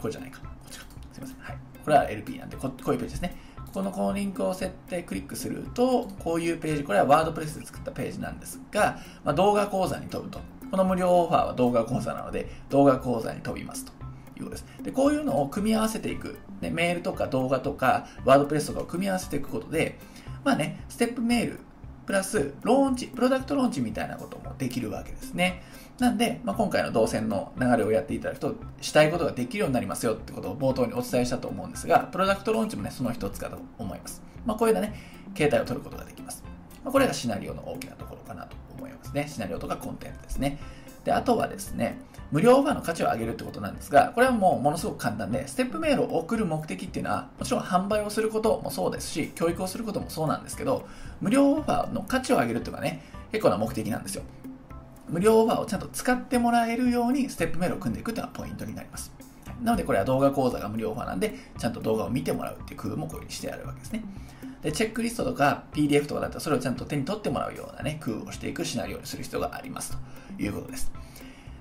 これじゃないか。こっちか。すいません。はい。これは LP なんでこ、こういうページですね。このこのリンクを設定、クリックすると、こういうページ、これはワードプレスで作ったページなんですが、まあ、動画講座に飛ぶと。この無料オファーは動画講座なので、動画講座に飛びますと。いうことです。で、こういうのを組み合わせていく。ね、メールとか動画とか、ワードプレスとかを組み合わせていくことで、まあね、ステップメール、プラス、ローンチ、プロダクトローンチみたいなこともできるわけですね。なんで、まあ、今回の動線の流れをやっていただくと、したいことができるようになりますよってことを冒頭にお伝えしたと思うんですが、プロダクトローンチもね、その一つかと思います。まあ、こういうようなね、形態を取ることができます。まあ、これがシナリオの大きなところかなと思いますね。シナリオとかコンテンツですね。で、あとはですね、無料オファーの価値を上げるってことなんですが、これはもうものすごく簡単で、ステップメールを送る目的っていうのは、もちろん販売をすることもそうですし、教育をすることもそうなんですけど、無料オファーの価値を上げるっていうのがね、結構な目的なんですよ。無料オファーをちゃんと使ってもらえるようにステップメールを組んでいくっていうのがポイントになります。なのでこれは動画講座が無料オファーなんで、ちゃんと動画を見てもらうっていう工夫もこういうふうにしてあるわけですね。で、チェックリストとか PDF とかだったらそれをちゃんと手に取ってもらうようなね、工夫をしていくシナリオにする必要がありますということです。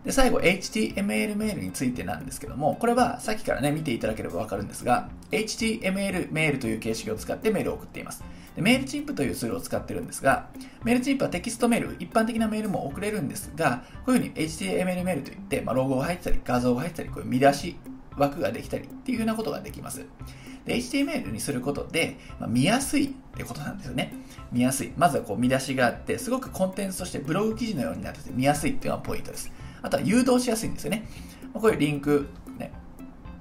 で、最後、HTML メールについてなんですけども、これはさっきからね、見ていただければわかるんですが、HTML メールという形式を使ってメールを送っています。でメールチンプというツールを使ってるんですが、メールチンプはテキストメール、一般的なメールも送れるんですが、こういうふうに HTML メールといって、まあ、ロゴが入ってたり、画像が入ってたり、こういう見出し枠ができたりっていうようなことができます。で、HTML にすることで、まあ、見やすいってことなんですよね。見やすい。まずはこう見出しがあって、すごくコンテンツとしてブログ記事のようになってて見やすいっていうのがポイントです。あとは誘導しやすいんですよね。こういうリンク、ね、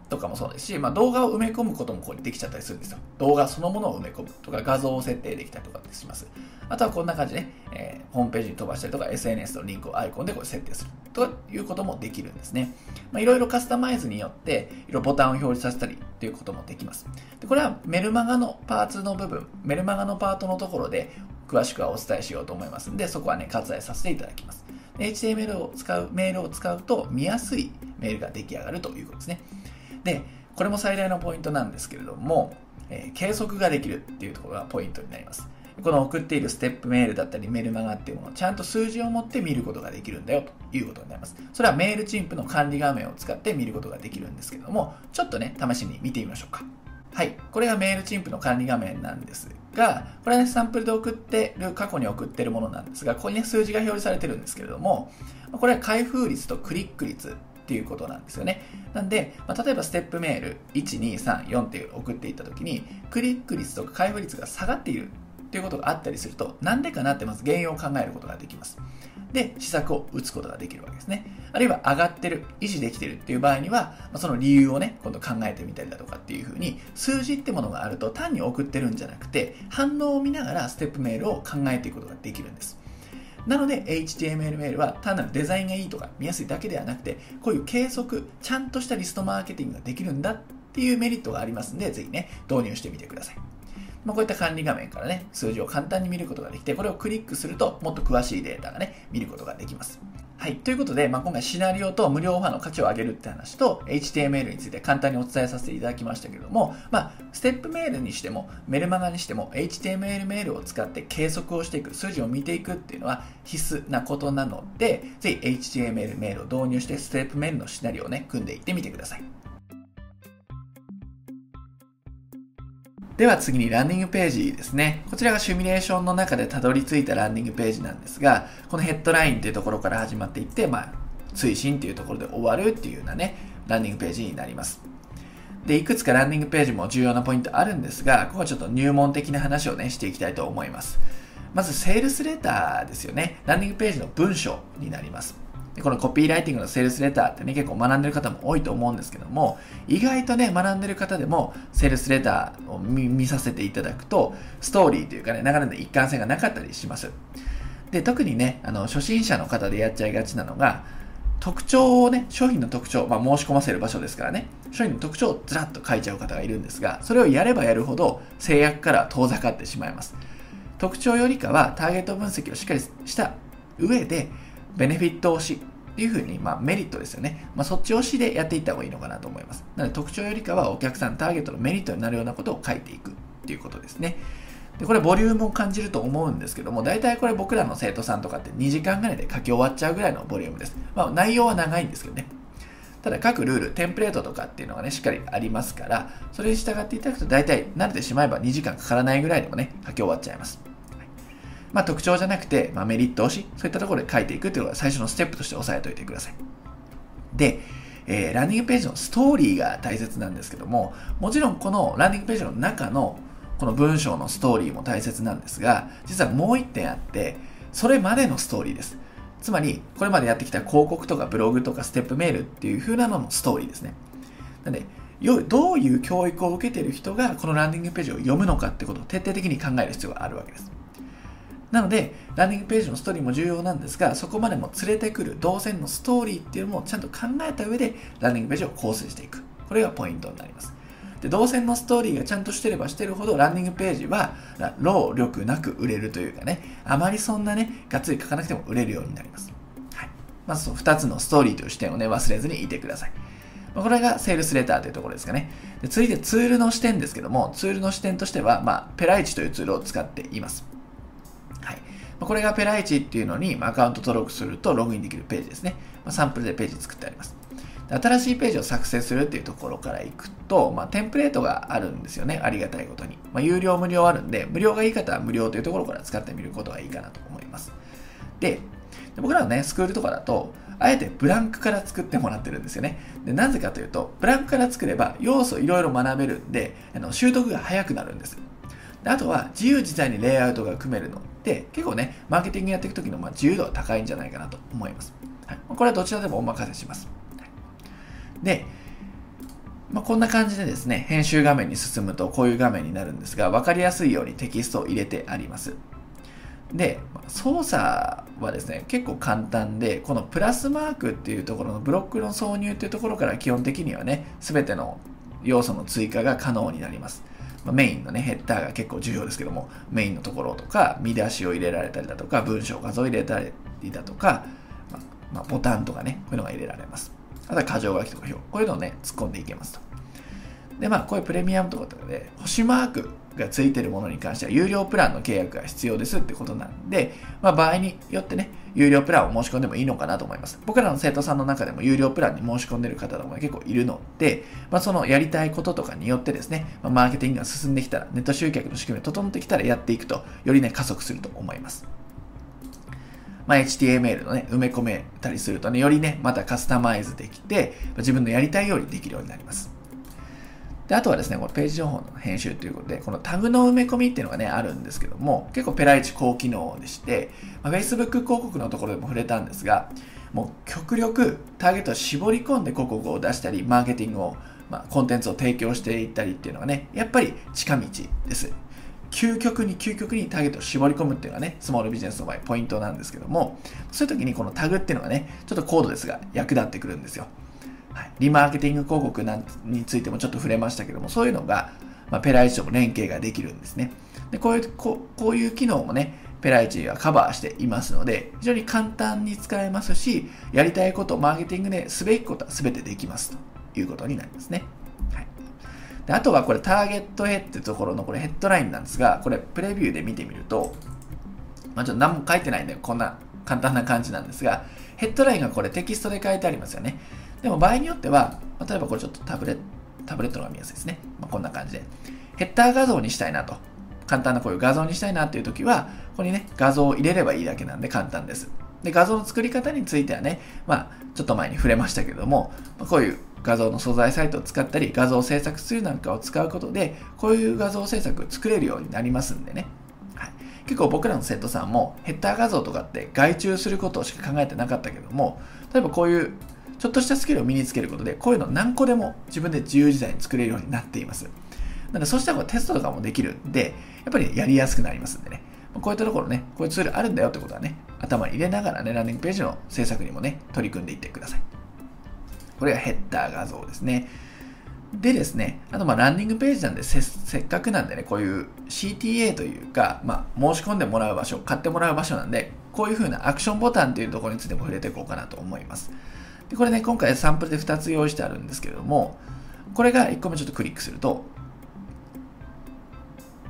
とかもそうですし、まあ、動画を埋め込むこともここにできちゃったりするんですよ。動画そのものを埋め込むとか画像を設定できたりとかします。あとはこんな感じで、ね、えー、ホームページに飛ばしたりとか SNS のリンクをアイコンでこれ設定するということもできるんですね。まあ、いろいろカスタマイズによっていろいろボタンを表示させたりということもできます。でこれはメルマガのパーツの部分、メルマガのパートのところで詳しくはお伝えしようと思いますので、そこはね、割愛させていただきます。HTML を使う、メールを使うと見やすいメールが出来上がるということですね。で、これも最大のポイントなんですけれども、えー、計測ができるっていうところがポイントになります。この送っているステップメールだったりメルマガっていうものをちゃんと数字を持って見ることができるんだよということになります。それはメールチンプの管理画面を使って見ることができるんですけども、ちょっとね、試しに見てみましょうか。はい。これがメールチンプの管理画面なんですが、これはね、サンプルで送ってる、過去に送ってるものなんですが、ここにね、数字が表示されてるんですけれども、これは開封率とクリック率っていうことなんですよね。なんで、まあ、例えばステップメール1、2、3、4っていう送っていったときに、クリック率とか開封率が下がっているっていうことがあったりすると、なんでかなってまず原因を考えることができます。で、施策を打つことができるわけですね。あるいは上がってる、維持できてるっていう場合には、その理由をね、今度考えてみたりだとかっていうふうに、数字ってものがあると単に送ってるんじゃなくて、反応を見ながらステップメールを考えていくことができるんです。なので HTML メールは単なるデザインがいいとか見やすいだけではなくて、こういう計測、ちゃんとしたリストマーケティングができるんだっていうメリットがありますんで、ぜひね、導入してみてください。まあ、こういった管理画面からね、数字を簡単に見ることができて、これをクリックすると、もっと詳しいデータがね、見ることができます。はい。ということで、まあ、今回シナリオと無料オファーの価値を上げるって話と、HTML について簡単にお伝えさせていただきましたけれども、まあ、ステップメールにしても、メルマガにしても、HTML メールを使って計測をしていく、数字を見ていくっていうのは必須なことなので、ぜひ HTML メールを導入して、ステップメールのシナリオをね、組んでいってみてください。では次にランディングページですね。こちらがシミュレーションの中でたどり着いたランディングページなんですが、このヘッドラインっていうところから始まっていって、まあ、推進っていうところで終わるっていうようなね、ランディングページになります。で、いくつかランディングページも重要なポイントあるんですが、ここはちょっと入門的な話をね、していきたいと思います。まず、セールスレターですよね。ランディングページの文章になります。でこのコピーライティングのセールスレターってね、結構学んでる方も多いと思うんですけども、意外とね、学んでる方でも、セールスレターを見させていただくと、ストーリーというかね、なかなか一貫性がなかったりします。で、特にね、あの、初心者の方でやっちゃいがちなのが、特徴をね、商品の特徴、まあ、申し込ませる場所ですからね、商品の特徴をずらっと書いちゃう方がいるんですが、それをやればやるほど制約から遠ざかってしまいます。特徴よりかはターゲット分析をしっかりした上で、ベネフィット推しっていうふうに、まあ、メリットですよね。まあ、そっち押しでやっていった方がいいのかなと思います。なので特徴よりかはお客さんターゲットのメリットになるようなことを書いていくっていうことですね。でこれボリュームを感じると思うんですけども、大体これ僕らの生徒さんとかって2時間ぐらいで書き終わっちゃうぐらいのボリュームです。まあ、内容は長いんですけどね。ただ各ルール、テンプレートとかっていうのがね、しっかりありますから、それに従っていただくと大体慣れてしまえば2時間かからないぐらいでもね、書き終わっちゃいます。まあ、特徴じゃなくて、まあ、メリット推し、そういったところで書いていくっていうのが最初のステップとして押さえておいてください。で、えー、ランディングページのストーリーが大切なんですけども、もちろんこのランディングページの中のこの文章のストーリーも大切なんですが、実はもう一点あって、それまでのストーリーです。つまり、これまでやってきた広告とかブログとかステップメールっていう風なののストーリーですね。なんで、どういう教育を受けている人がこのランディングページを読むのかってことを徹底的に考える必要があるわけです。なので、ランディングページのストーリーも重要なんですが、そこまでも連れてくる動線のストーリーっていうのもちゃんと考えた上で、ランディングページを構成していく。これがポイントになります。で動線のストーリーがちゃんとしてればしてるほどランディングページは労力なく売れるというかねあまりそんなねがっつり書かなくても売れるようになります、はい、まずその2つのストーリーという視点をね忘れずにいてください。これがセールスレターというところですかね。で続いてツールの視点ですけどもツールの視点としては、まあ、ペライチというツールを使っています。これがペライチっていうのにアカウント登録するとログインできるページですね。サンプルでページ作ってあります。新しいページを作成するっていうところからいくと、まあ、テンプレートがあるんですよね。ありがたいことに。まあ、有料、無料あるんで、無料がいい方は無料というところから使ってみることがいいかなと思います。で、僕らのね、スクールとかだと、あえてブランクから作ってもらってるんですよね。でなぜかというと、ブランクから作れば要素いろいろ学べるんで、あの習得が早くなるんです。であとは自由自在にレイアウトが組めるので、結構ね、マーケティングやっていくときのま自由度は高いんじゃないかなと思います。はい、これはどちらでもお任せします。で、まあ、こんな感じでですね、編集画面に進むとこういう画面になるんですが、分かりやすいようにテキストを入れてあります。で、操作はですね、結構簡単で、このプラスマークっていうところのブロックの挿入っていうところから基本的にはね、すべての要素の追加が可能になります。まあ、メインのね、ヘッダーが結構重要ですけども、メインのところとか、見出しを入れられたりだとか、文章、画像を入れたりだとか、まあ、まあ、ボタンとかね、こういうのが入れられます。あとは箇条書きとか表、こういうのをね、突っ込んでいけますと。で、まあ、こういうプレミアムとかとかで、星マークがついてるものに関しては、有料プランの契約が必要ですってことなんで、まあ、場合によってね、有料プランを申し込んでもいいのかなと思います。僕らの生徒さんの中でも有料プランに申し込んでる方とかも結構いるので、まあ、そのやりたいこととかによってですね、まあ、マーケティングが進んできたら、ネット集客の仕組みが整ってきたらやっていくと、よりね、加速すると思います。まあ、HTML のね、埋め込めたりするとね、よりね、またカスタマイズできて、自分のやりたいようにできるようになります。で、あとはですね、このページ情報の編集ということで、このタグの埋め込みっていうのがね、あるんですけども、結構ペライチ高機能でして、まあ、Facebook 広告のところでも触れたんですが、もう極力ターゲットを絞り込んで広告を出したり、マーケティングを、まあ、コンテンツを提供していったりっていうのがね、やっぱり近道です。究極に究極にターゲットを絞り込むっていうのがね、スモールビジネスの場合ポイントなんですけども、そういう時にこのタグっていうのがね、ちょっと高度ですが役立ってくるんですよ。はい、リマーケティング広告なんについてもちょっと触れましたけども、そういうのが、まあ、ペライチとも連携ができるんですね。でこういうここういう機能もね、ペライチはカバーしていますので、非常に簡単に使えますし、やりたいこと、マーケティングですべきことは全てできますということになりますね。はいであとはこれターゲットヘってところのこれヘッドラインなんですが、これプレビューで見てみると、まあ、ちょっと何も書いてないんで、こんな簡単な感じなんですが、ヘッドラインがこれテキストで書いてありますよね。でも場合によっては、例えばこれちょっとタブレットタブレットのが見やすいですね。まあ、こんな感じで。ヘッダー画像にしたいなと。簡単なこういう画像にしたいなっていう時は、ここにね、画像を入れればいいだけなんで簡単です。で、画像の作り方についてはね、まあ、ちょっと前に触れましたけども、まあ、こういう画像の素材サイトを使ったり、画像を制作するなんかを使うことで、こういう画像制作作れるようになりますんでね。はい、結構僕らの生徒さんもヘッダー画像とかって外注することしか考えてなかったけども、例えばこういうちょっとしたスキルを身につけることで、こういうの何個でも自分で自由自在に作れるようになっています。なので、そうしたらテストとかもできるんで、やっぱりやりやすくなりますんでね。こういったところね、こういうツールあるんだよってことはね、頭に入れながらね、ランディングページの制作にもね、取り組んでいってください。これがヘッダー画像ですね。でですね、あとまあランディングページなんでせっかくなんでね、こういう CTA というか、まあ、申し込んでもらう場所、買ってもらう場所なんで、こういう風なアクションボタンというところについても触れていこうかなと思います。でこれね、今回サンプルで2つ用意してあるんですけれども、これが1個目ちょっとクリックすると、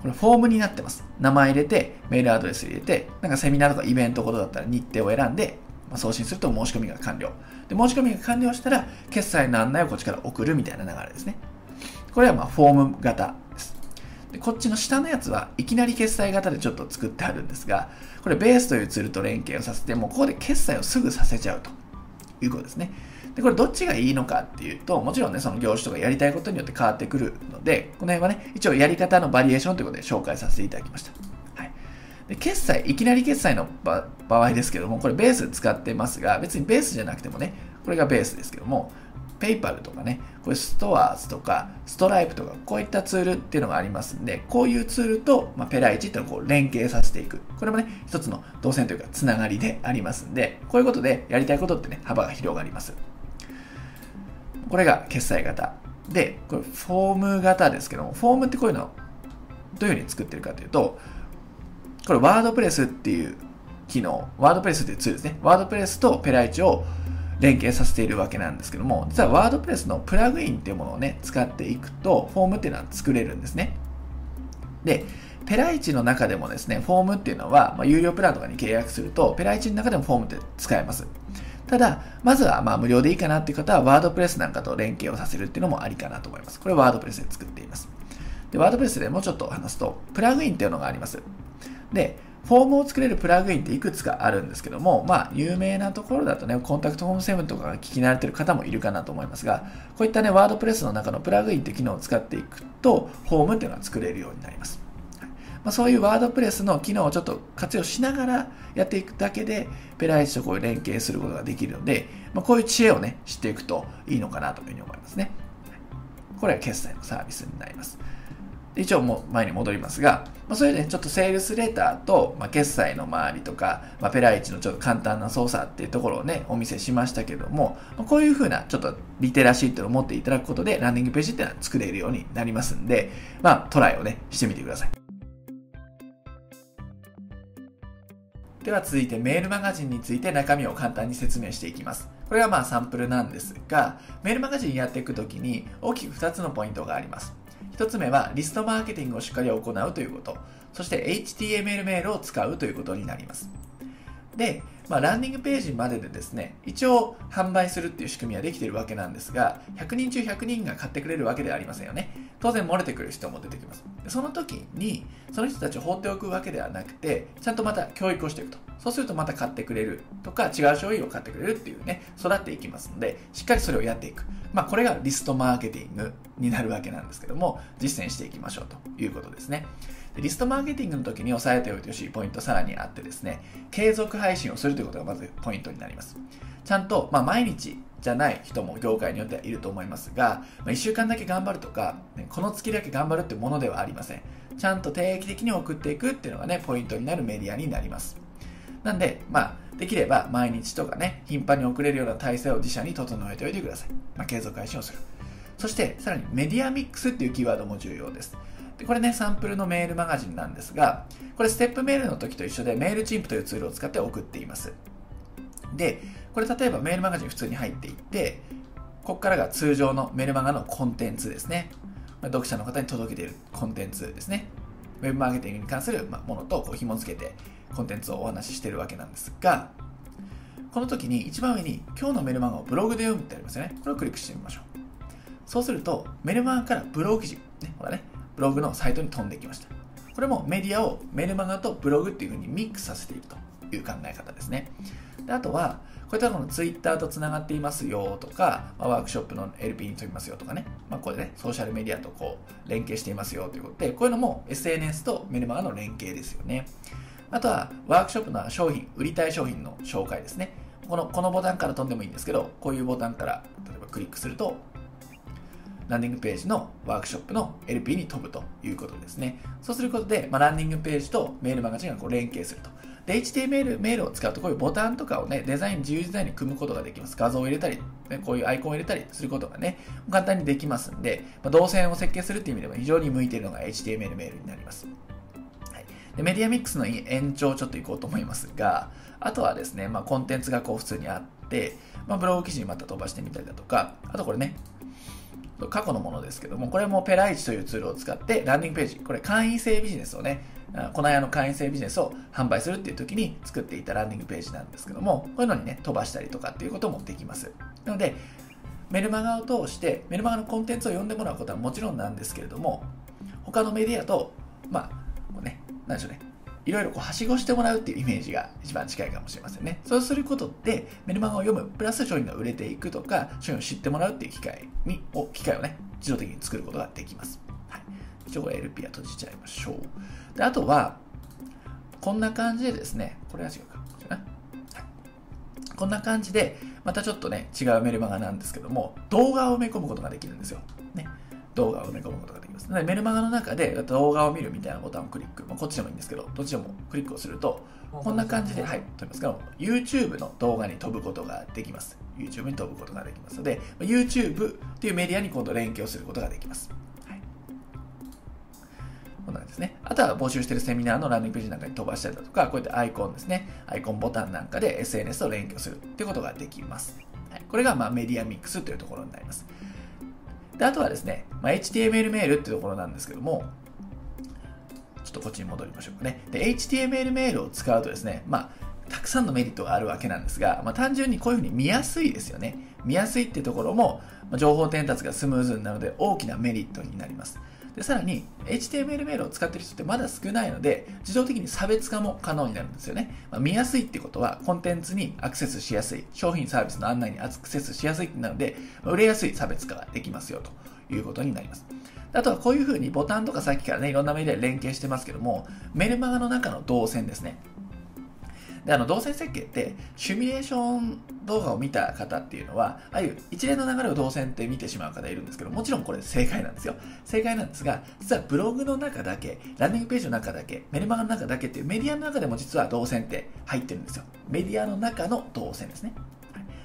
これフォームになってます。名前入れて、メールアドレス入れて、なんかセミナーとかイベントことだったら日程を選んで、ま、送信すると申し込みが完了。で、申し込みが完了したら、決済の案内をこっちから送るみたいな流れですね。これはまフォーム型です。でこっちの下のやつはいきなり決済型でちょっと作ってあるんですが、これベースというツールと連携をさせて、もうここで決済をすぐさせちゃうということですね。で、これどっちがいいのかっていうと、もちろんね、その業種とかやりたいことによって変わってくるので、この辺はね、一応やり方のバリエーションということで紹介させていただきました。はい。で、決済、いきなり決済の場合ですけども、これベース使ってますが、別にベースじゃなくてもね、これがベースですけども、ペイパルとかね、これストアーズとか、ストライプとか、こういったツールっていうのがありますんで、こういうツールと、まあ、ペライチっていうのをこう連携させていく。これもね、一つの動線というか、つながりでありますんで、こういうことでやりたいことってね、幅が広がります。これが決済型。で、これフォーム型ですけども、フォームってこういうのどういうふうに作ってるかというと、これワードプレスっていう機能、ワードプレスっていうツールですね。ワードプレスとペライチを連携させているわけなんですけども、実はワードプレスのプラグインっていうものをね、使っていくと、フォームっていうのは作れるんですね。で、ペライチの中でもですね、フォームっていうのは、まあ、有料プランとかに契約すると、ペライチの中でもフォームって使えます。ただ、まずはまあ無料でいいかなっていう方は、ワードプレスなんかと連携をさせるっていうのもありかなと思います。これワードプレスで作っています。で、ワードプレスでもうちょっと話すと、プラグインっていうのがあります。で、フォームを作れるプラグインっていくつかあるんですけども、まあ、有名なところだとね、コンタクトフォーム7とかが聞き慣れてる方もいるかなと思いますが、こういったね、ワードプレスの中のプラグインって機能を使っていくと、フォームっていうのが作れるようになります。まあ、そういうワードプレスの機能をちょっと活用しながらやっていくだけで、ペライチとこういう連携することができるので、まあ、こういう知恵をね、知っていくといいのかなというふうに思いますね。これは決済のサービスになります。一応も前に戻りますが、まあ、それで、ね、ちょっとセールスレターと、まあ、決済の周りとか、まあ、ペライチのちょっと簡単な操作っていうところをね、お見せしましたけども、ま、こういうふうなちょっとリテラシーっていうのを持っていただくことで、ランディングページっていうのは作れるようになりますんで、まあ、トライをね、してみてください。では続いてメールマガジンについて中身を簡単に説明していきます。これがまあサンプルなんですが、メールマガジンやっていくときに大きく2つのポイントがあります。1つ目はリストマーケティングをしっかり行うということ。そして HTML メールを使うということになります。で、まあ、ランディングページまででですね、一応販売するっていう仕組みはできているわけなんですが、100人中100人が買ってくれるわけではありませんよね。当然漏れてくる人も出てきます。その時に、その人たちを放っておくわけではなくて、ちゃんとまた教育をしていくと。そうするとまた買ってくれるとか、違う商品を買ってくれるっていうね、育っていきますので、しっかりそれをやっていく。まあ、これがリストマーケティングになるわけなんですけども、実践していきましょうということですね。リストマーケティングの時に押さえておいてほしいポイントさらにあってですね、継続配信をするということがまずポイントになります。ちゃんと、まあ、毎日じゃない人も業界によってはいると思いますが、まあ、1週間だけ頑張るとか、この月だけ頑張るってものではありません。ちゃんと定期的に送っていくっていうのがね、ポイントになるメディアになります。なんで、まあ、できれば毎日とかね、頻繁に送れるような体制を自社に整えておいてください。まあ、継続配信をする。そして、さらにメディアミックスっていうキーワードも重要です。でこれね、サンプルのメールマガジンなんですが、これステップメールの時と一緒でメールチンプというツールを使って送っています。で、これ例えばメールマガジン普通に入っていって、ここからが通常のメルマガのコンテンツですね。読者の方に届けているコンテンツですね。ウェブマーケティングに関するものとこう紐付けてコンテンツをお話ししてるわけなんですが、この時に一番上に今日のメルマガをブログで読むってありますよね。これをクリックしてみましょう。そうすると、メルマガからブログ記事、ね、ほらね、ブログのサイトに飛んできました。これもメディアをメルマガとブログっていう風にミックスさせていくという考え方ですね。であとは、こういったこのツイッターとつながっていますよとか、まあ、ワークショップの LP に飛びますよとかね、まあ、これね、ソーシャルメディアとこう連携していますよということで、こういうのも SNS とメルマガの連携ですよね。あとは、ワークショップの商品、売りたい商品の紹介ですね。このこのボタンから飛んでもいいんですけど、こういうボタンから例えばクリックすると、ランディングページのワークショップの LP に飛ぶということですね。そうすることで、まあ、ランディングページとメールマガジンがこう連携すると。で、HTML メールを使うとこういうボタンとかをね、デザイン、自由デザインに組むことができます。画像を入れたり、ね、こういうアイコンを入れたりすることがね、簡単にできますんで、まあ、動線を設計するっていう意味でも非常に向いているのが HTML メールになります。でメディアミックスの延長ちょっといこうと思いますが、あとはですね、まあ、コンテンツがこう普通にあって、まあ、ブログ記事にまた飛ばしてみたりだとか、あとこれね、過去のものですけども、これもペライチというツールを使って、ランディングページ、これ会員制ビジネスをね、この間の会員制ビジネスを販売するっていう時に作っていたランディングページなんですけども、こういうのにね、飛ばしたりとかっていうこともできます。なので、メルマガを通して、メルマガのコンテンツを読んでもらうことはもちろんなんですけれども、他のメディアと、まあ、ね、なんでしょうね、いろいろこうはしごしてもらうっていうイメージが一番近いかもしれませんね。そうすることで、メルマガを読む、プラス商品が売れていくとか、商品を知ってもらうっていう機会に、を機会をね、自動的に作ることができます。はい。一応これ LP は閉じちゃいましょう。で、あとは、こんな感じでですね、これは違うか。はい、こんな感じで、またちょっとね、違うメルマガなんですけども、動画を埋め込むことができるんですよ。ね。動画を埋め込むことがます。でメルマガの中で動画を見るみたいなボタンをクリック、まあ、こっちでもいいんですけど、どっちでもクリックをすると、こんな感じで、はい、飛びますが、YouTube の動画に飛ぶことができます。YouTube に飛ぶことができますので、YouTube っていうメディアに今度連携をすることができます。はい、こんな感じですね。あとは募集しているセミナーのランディングページなんかに飛ばしたりだとか、こうやってアイコンですね。アイコンボタンなんかで SNS を連携するっていうことができます。はい、これがまあメディアミックスというところになります。であとはですね、まあ、HTML メールっていうところなんですけども、ちょっとこっちに戻りましょうかね。で、HTML メールを使うとですね、まあ、たくさんのメリットがあるわけなんですが、まあ、単純にこういうふうに見やすいですよね。見やすいってところも、ま、情報伝達がスムーズになるので大きなメリットになります。でさらに HTML メールを使ってる人ってまだ少ないので自動的に差別化も可能になるんですよね、まあ、見やすいってことはコンテンツにアクセスしやすい商品サービスの案内にアクセスしやすいってなので、まあ、売れやすい差別化ができますよということになります。あとはこういうふうにボタンとかさっきからねいろんなメディアで連携してますけどもメルマガの中の動線ですね。で、あの、動線設計って、シミュレーション動画を見た方っていうのは、ああいう一連の流れを動線って見てしまう方いるんですけど、もちろんこれ正解なんですよ。正解なんですが、実はブログの中だけ、ランニングページの中だけ、メルマガの中だけっていうメディアの中でも実は動線って入ってるんですよ。メディアの中の動線ですね。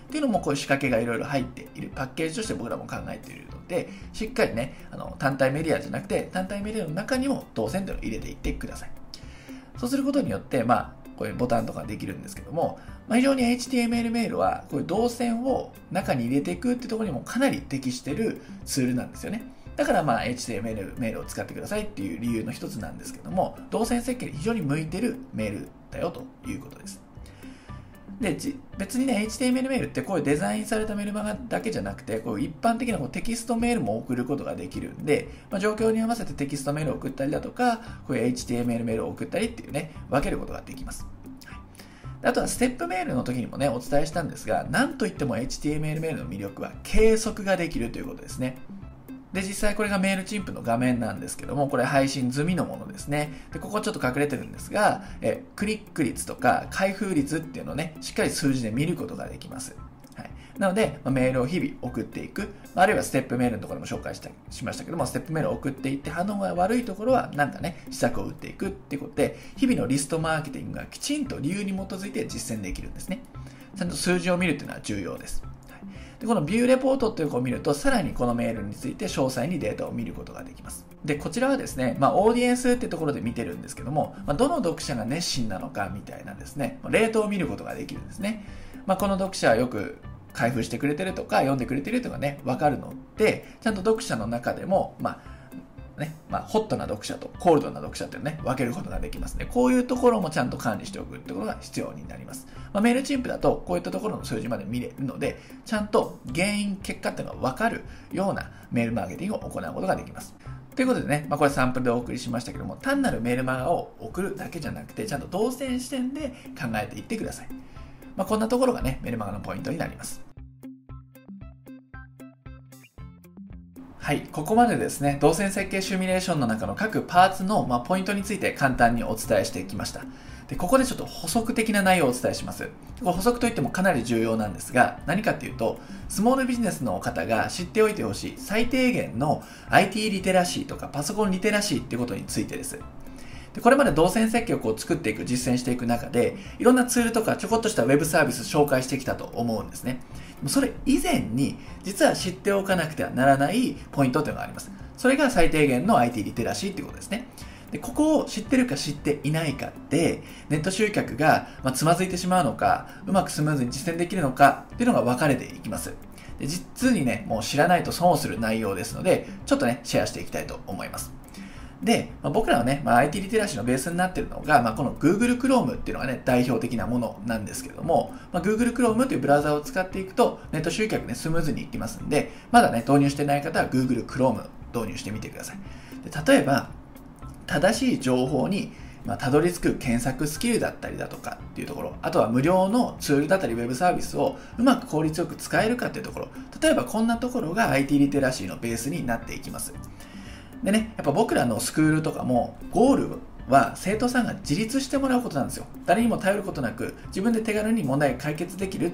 っていうのもこういう仕掛けがいろいろ入っているパッケージとして僕らも考えているので、しっかりね、あの単体メディアじゃなくて、単体メディアの中にも動線というのを入れていってください。そうすることによって、まあ、こういうボタンとかできるんですけども、まあ、非常に HTML メールはこういう動線を中に入れていくってところにもかなり適してるツールなんですよね。だからまあ HTML メールを使ってくださいっていう理由の一つなんですけども、動線設計に非常に向いてるメールだよということです。で別にね HTML メールってこういうデザインされたメルマガだけじゃなくてこういう一般的なこうテキストメールも送ることができるんで、まあ、状況に合わせてテキストメールを送ったりだとかこういう HTML メールを送ったりっていうね分けることができます、あとはステップメールの時にもねお伝えしたんですが何といっても HTML メールの魅力は計測ができるということですね。で、実際これがメールチンプの画面なんですけども、これ配信済みのものですね。で、ここちょっと隠れてるんですが、えクリック率とか開封率っていうのをね、しっかり数字で見ることができます。はい、なので、まメールを日々送っていく、あるいはステップメールのところも紹介したしましたけども、ステップメールを送っていって反応が悪いところはなんかね、施策を打っていくってことで、日々のリストマーケティングがきちんと理由に基づいて実践できるんですね。ちゃんと数字を見るっていうのは重要です。でこのビューレポートっていうのを見ると、さらにこのメールについて詳細にデータを見ることができます。で、こちらはですね、まあ、オーディエンスってところで見てるんですけども、まあ、どの読者が熱心なのかみたいなですね、レートを見ることができるんですね。まあ、この読者はよく開封してくれてるとか、読んでくれてるとかね、わかるので、ちゃんと読者の中でも、まあ、ね、まあ、ホットな読者とコールドな読者っていうのね、分けることができますね。こういうところもちゃんと管理しておくってことが必要になります。まあ、メールチンプだと、こういったところの数字まで見れるので、ちゃんと原因、結果っていうのが分かるようなメールマーケティングを行うことができます。ということでね、まあ、これサンプルでお送りしましたけども、単なるメールマガを送るだけじゃなくて、ちゃんと動線視点で考えていってください。まあ、こんなところがね、メルマガのポイントになります。はい、ここまでですね、動線設計シミュレーションの中の各パーツの、まあ、ポイントについて簡単にお伝えしてきました。で、ここでちょっと補足的な内容をお伝えします。これ補足といってもかなり重要なんですが、何かっていうと、スモールビジネスの方が知っておいてほしい最低限の IT リテラシーとかパソコンリテラシーってことについてです。でこれまで動線設計をこう作っていく、実践していく中で、いろんなツールとかちょこっとしたウェブサービス紹介してきたと思うんですね。それ以前に、実は知っておかなくてはならないポイントというのがあります。それが最低限の IT リテラシーっていうことですね。でここを知ってるか知っていないかってネット集客が、まつまずいてしまうのかうまくスムーズに実践できるのかっていうのが分かれていきますで実にねもう知らないと損をする内容ですのでちょっとねシェアしていきたいと思いますで、まあ、僕らはね、まあ、IT リテラシーのベースになっているのが、まあ、この Google Chrome っていうのがね、代表的なものなんですけども、まあ、Google Chrome というブラウザを使っていくと、ネット集客ね、スムーズにいきますんで、まだね、導入してない方は Google Chrome 導入してみてください。で例えば、正しい情報にまあ、たどり着く検索スキルだったりだとかっていうところ、あとは無料のツールだったりウェブサービスをうまく効率よく使えるかっていうところ、例えばこんなところが IT リテラシーのベースになっていきます。でね、やっぱ僕らのスクールとかも、ゴールは生徒さんが自立してもらうことなんですよ。誰にも頼ることなく、自分で手軽に問題が解決できる、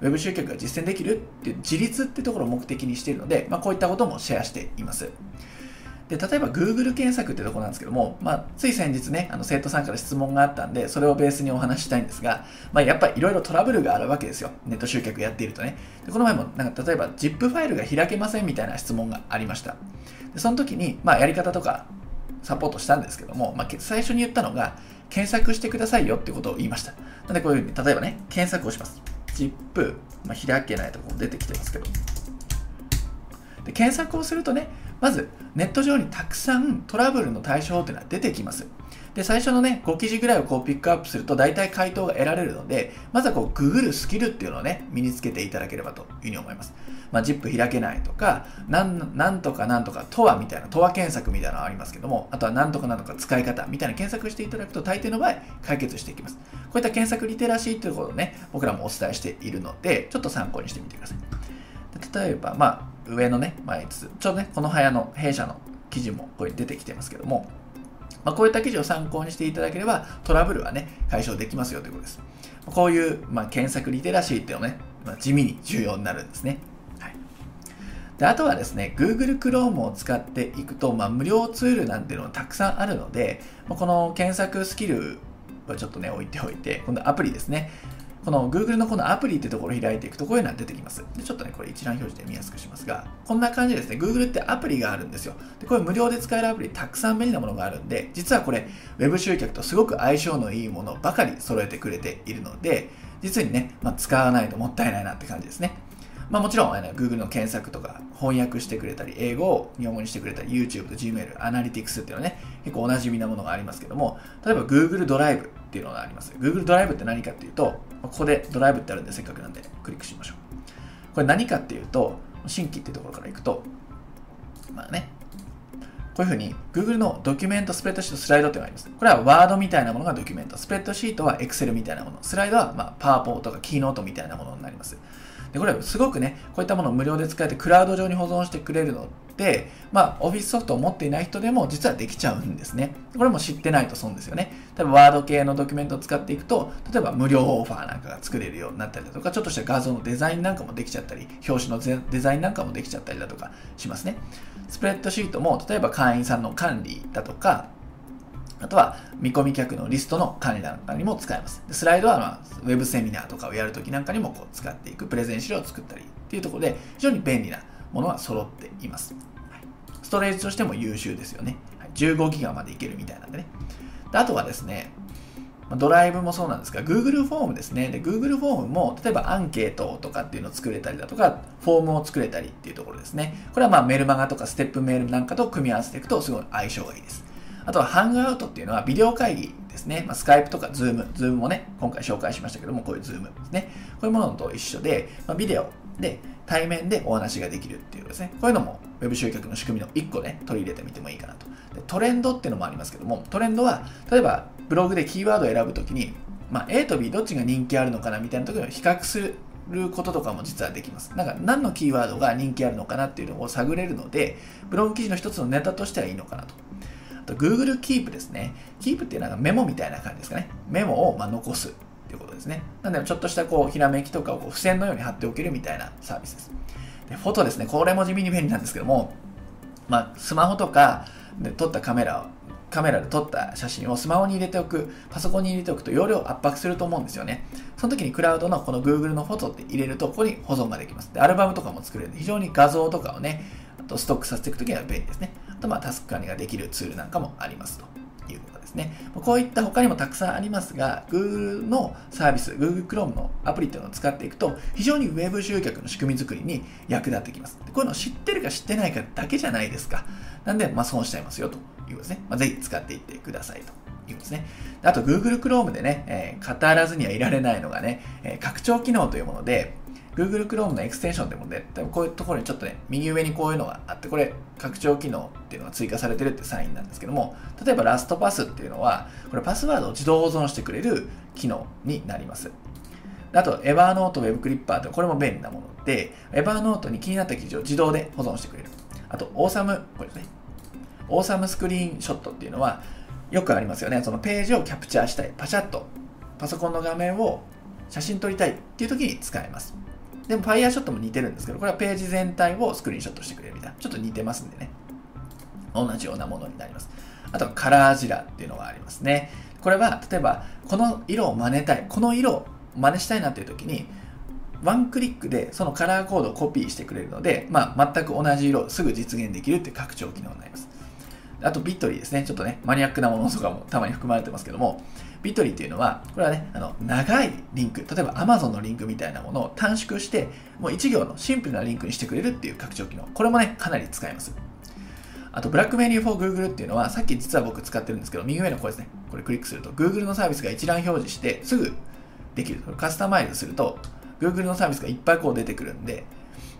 ウェブ集客が実践できるっていう自立ってところを目的にしているので、まあ、こういったこともシェアしています。で例えば Google 検索ってとこなんですけども、まあ、つい先日ね、あの生徒さんから質問があったんで、それをベースにお話ししたいんですが、まあ、やっぱりいろいろトラブルがあるわけですよ。ネット集客やっているとね。でこの前も、なんか例えば ZIP ファイルが開けませんみたいな質問がありました。でその時に、まあ、やり方とかサポートしたんですけども、まあ、最初に言ったのが、検索してくださいよってことを言いました。なのでこういうふうに、例えばね、検索をします。ZIP、まあ、開けないとこ出てきてますけど。で検索をするとね、まずネット上にたくさんトラブルの対象っていうのは出てきます。で、最初のね、5記事ぐらいをこうピックアップすると大体回答が得られるので、まずはこう、ググるスキルっていうのをね、身につけていただければというふうに思います。まあ、ZIP 開けないとか、なん、なんとかなんとか、とはみたいな、とは検索みたいなのがありますけども、あとはなんとかなんとか使い方みたいな検索していただくと大抵の場合、解決していきます。こういった検索リテラシーということをね、僕らもお伝えしているので、ちょっと参考にしてみてください。例えば、まあ、上のね、まあ、ちょっとね、この部屋の弊社の記事もこれ出てきてますけども、まあ、こういった記事を参考にしていただければトラブルはね、解消できますよということです。こういう、まあ、検索リテラシーっていうのね、まあ、地味に重要になるんですね。であとはですね、Google Chrome を使っていくと、まあ、無料ツールなんていうのがたくさんあるので、この検索スキルはちょっとね、置いておいて、今度アプリですね。この Google のこのアプリってところを開いていくとこういうのが出てきます。でちょっとね、これ一覧表示で見やすくしますが、こんな感じでですね、Google ってアプリがあるんですよ。で、これ無料で使えるアプリたくさん便利なものがあるんで、実はこれ Web 集客とすごく相性のいいものばかり揃えてくれているので、実にね、まあ、使わないともったいないなって感じですね。まあ、もちろん、Google の検索とか翻訳してくれたり、英語を日本語にしてくれたり、YouTube と Gmail、アナリティクスっていうのはね、結構おなじみなものがありますけども、例えば Google ドライブっていうのがあります。Google ドライブって何かっていうと、ここでドライブってあるんで、せっかくなんでクリックしましょう。これ何かっていうと、新規っていうところからいくと、まあね、こういうふうに Google のドキュメント、スプレッドシート、スライドっていうのがあります。これはワードみたいなものがドキュメント、スプレッドシートは Excel みたいなもの、スライドはまあパワポとかキーノートみたいなものになります。でこれすごくね、こういったものを無料で使えてクラウド上に保存してくれるので、まあ、オフィスソフトを持っていない人でも実はできちゃうんですね。これも知ってないと損ですよね。例えばワード系のドキュメントを使っていくと、例えば無料オファーなんかが作れるようになったりだとか、ちょっとした画像のデザインなんかもできちゃったり、表紙のデザインなんかもできちゃったりだとかしますね。スプレッドシートも、例えば会員さんの管理だとか、あとは見込み客のリストの管理なんかにも使えます。スライドは、まあ、ウェブセミナーとかをやるときなんかにもこう使っていく、プレゼン資料を作ったりっていうところで非常に便利なものが揃っています。ストレージとしても優秀ですよね。はい、15ギガまでいけるみたいなんでね。であとはですね、ドライブもそうなんですが、Google フォームですね。で、Google フォームも、例えばアンケートとかっていうのを作れたりだとか、フォームを作れたりっていうところですね。これはまあメルマガとかステップメールなんかと組み合わせていくとすごい相性がいいです。あとは Hangouts っていうのはビデオ会議ですね。まあ、 Skype とか Zoom、Zoom もね、今回紹介しましたけども、こういう Zoom ですね。こういうものと一緒で、まあ、ビデオで対面でお話ができるっていうですね。こういうのも Web 集客の仕組みの1個ね、取り入れてみてもいいかなと。でトレンドっていうのもありますけども、トレンドは、例えばブログでキーワードを選ぶときに、まあ、A と B どっちが人気あるのかなみたいな時に比較するることとかも実はできます。なんか何のキーワードが人気あるのかなっていうのを探れるので、ブログ記事の一つのネタとしてはいいのかなと。あと Google Keep ですね。Keep っていうのはメモみたいな感じですかね。メモをま残すっていうことですね。なのでちょっとしたこうひらめきとかをこう付箋のように貼っておけるみたいなサービスです。でフォトですね。これも地味に便利なんですけども、まあ、スマホとかで撮ったカメラをカメラで撮った写真をスマホに入れておく、パソコンに入れておくと容量圧迫すると思うんですよね。その時にクラウドのこの Google のフォトって入れると、ここに保存ができます。で、アルバムとかも作れるんで、非常に画像とかをね、あとストックさせていくときには便利ですね。と、まあ、タスク管理ができるツールなんかもありますとですね。こういった他にもたくさんありますが、Google のサービス、Google Chrome のアプリっていうのを使っていくと、非常に Web 集客の仕組み作りに役立ってきます。こういうのを知ってるか知ってないかだけじゃないですか。なんで、まあ、損しちゃいますよということですね。まあ、ぜひ使っていってくださいと。いうことですね。あと Google Chrome でね、えー、語らずにはいられないのがね、えー、拡張機能というもので、Google Chrome のエクステンションでもね、多分こういうところにちょっとね、右上にこういうのがあって、これ、拡張機能っていうのが追加されてるってサインなんですけども、例えばラストパスっていうのは、これパスワードを自動保存してくれる機能になります。あと、Evernote Web Clipper ってこれも便利なもので、Evernote に気になった記事を自動で保存してくれる。あと、オーサム、これですね。オーサムスクリーンショットっていうのは、よくありますよね。そのページをキャプチャーしたい。パシャッとパソコンの画面を写真撮りたいっていう時に使えます。でも Fire ショットも似てるんですけど、これはページ全体をスクリーンショットしてくれるみたいな。ちょっと似てますんでね。同じようなものになります。あとはカラージラっていうのがありますね。これは、例えば、この色を真似たい。この色を真似したいなっていう時に、ワンクリックでそのカラーコードをコピーしてくれるので、まあ、全く同じ色をすぐ実現できるっていう拡張機能になります。あとビットリーですね。ちょっとね、マニアックなものとかもたまに含まれてますけども、ビトリーっていうのは、これはね、あの、長いリンク、例えば Amazon のリンクみたいなものを短縮して、もう1行のシンプルなリンクにしてくれるっていう拡張機能。これもね、かなり使えます。あと、ブラックメニュー for Google っていうのは、さっき実は僕使ってるんですけど、右上のこれですね。これクリックすると、Google のサービスが一覧表示して、すぐできる。カスタマイズすると、Google のサービスがいっぱいこう出てくるんで、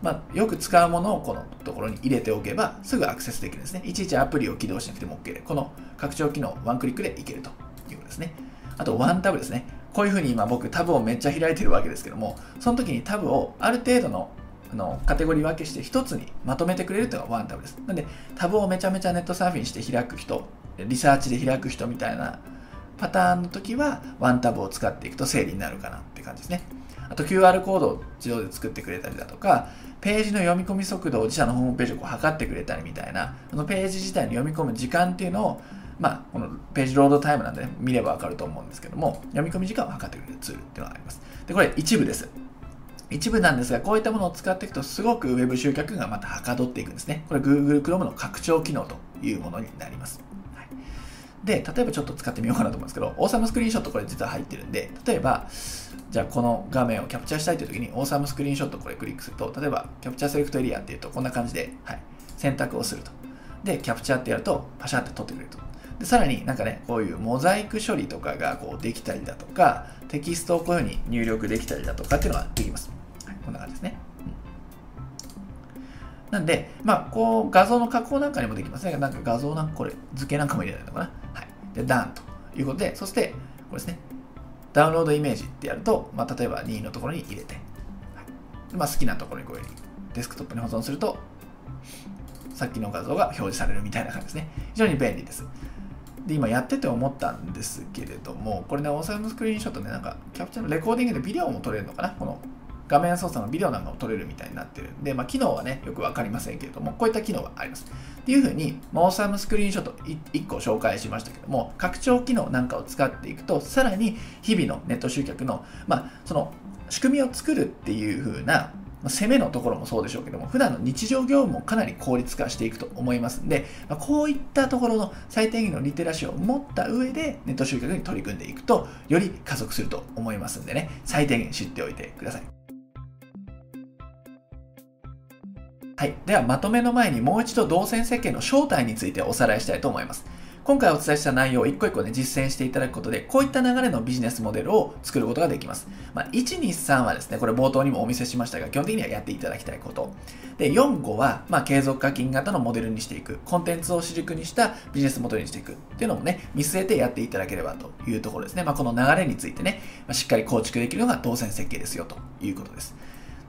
まあ、よく使うものをこのところに入れておけばすぐアクセスできるんですね。いちいちアプリを起動しなくても OK で、この拡張機能ワンクリックでいけるということですね。あと、ワンタブですね。こういうふうに今僕タブをめっちゃ開いてるわけですけども、その時にタブをある程度のあのカテゴリー分けして一つにまとめてくれるというのがワンタブです。なんで、タブをめちゃめちゃネットサーフィンして開く人、リサーチで開く人みたいなパターンの時はワンタブを使っていくと整理になるかなって感じですね。あと QR コードを自動で作ってくれたりだとか、ページの読み込み速度を自社のホームページをこう測ってくれたりみたいな、そのページ自体に読み込む時間っていうのを、まあ、このページロードタイムなんで、ね、見ればわかると思うんですけども、読み込み時間を測ってくれるツールっていうのがあります。で、これ一部です。一部なんですが、こういったものを使っていくと、すごく Web 集客がまたはかどっていくんですね。これ Google Chrome の拡張機能というものになります。で、例えばちょっと使ってみようかなと思うんですけど、オーサムスクリーンショットこれ実は入ってるんで、例えば、じゃあこの画面をキャプチャーしたいという時に、オーサムスクリーンショットこれクリックすると、例えばキャプチャーセレクトエリアっていうと、こんな感じで、はい、選択をすると。で、キャプチャーってやると、パシャって撮ってくれると。でさらになんかね、こういうモザイク処理とかがこうできたりだとか、テキストをこういうふうに入力できたりだとかっていうのができます。はい、こんな感じですね。なんで、まあ、こう、画像の加工なんかにもできますね。なんか画像なんか、これ、図形なんかも入れられるのかな。はい。で、ダンということで、そして、これですね。ダウンロードイメージってやると、まあ、例えば2のところに入れて、はいまあ、好きなところにこういうふうにデスクトップに保存すると、さっきの画像が表示されるみたいな感じですね。非常に便利です。で、今やってて思ったんですけれども、これね、オーサムスクリーンショットね、なんか、キャプチャーのレコーディングでビデオも撮れるのかな？この画面操作のビデオなんかも撮れるみたいになってるんで、まあ、機能はね、よくわかりませんけれども、こういった機能があります。っていうふうに、オーサムスクリーンショット1個紹介しましたけども、拡張機能なんかを使っていくと、さらに日々のネット集客の、まあ、その仕組みを作るっていう風な攻めのところもそうでしょうけども、普段の日常業務もかなり効率化していくと思いますんで、まこういったところの最低限のリテラシーを持った上でネット集客に取り組んでいくと、より加速すると思いますんでね、最低限知っておいてください。はい。では、まとめの前にもう一度動線設計の正体についておさらいしたいと思います。今回お伝えした内容を一個一個ね、実践していただくことで、こういった流れのビジネスモデルを作ることができます。まあ、1、2、3はですね、これ冒頭にもお見せしましたが、基本的にはやっていただきたいこと。で、4、5は、まあ、継続課金型のモデルにしていく。コンテンツを主軸にしたビジネスモデルにしていく。っていうのもね、見据えてやっていただければというところですね。まあ、この流れについてね、ま、しっかり構築できるのが動線設計ですよということです。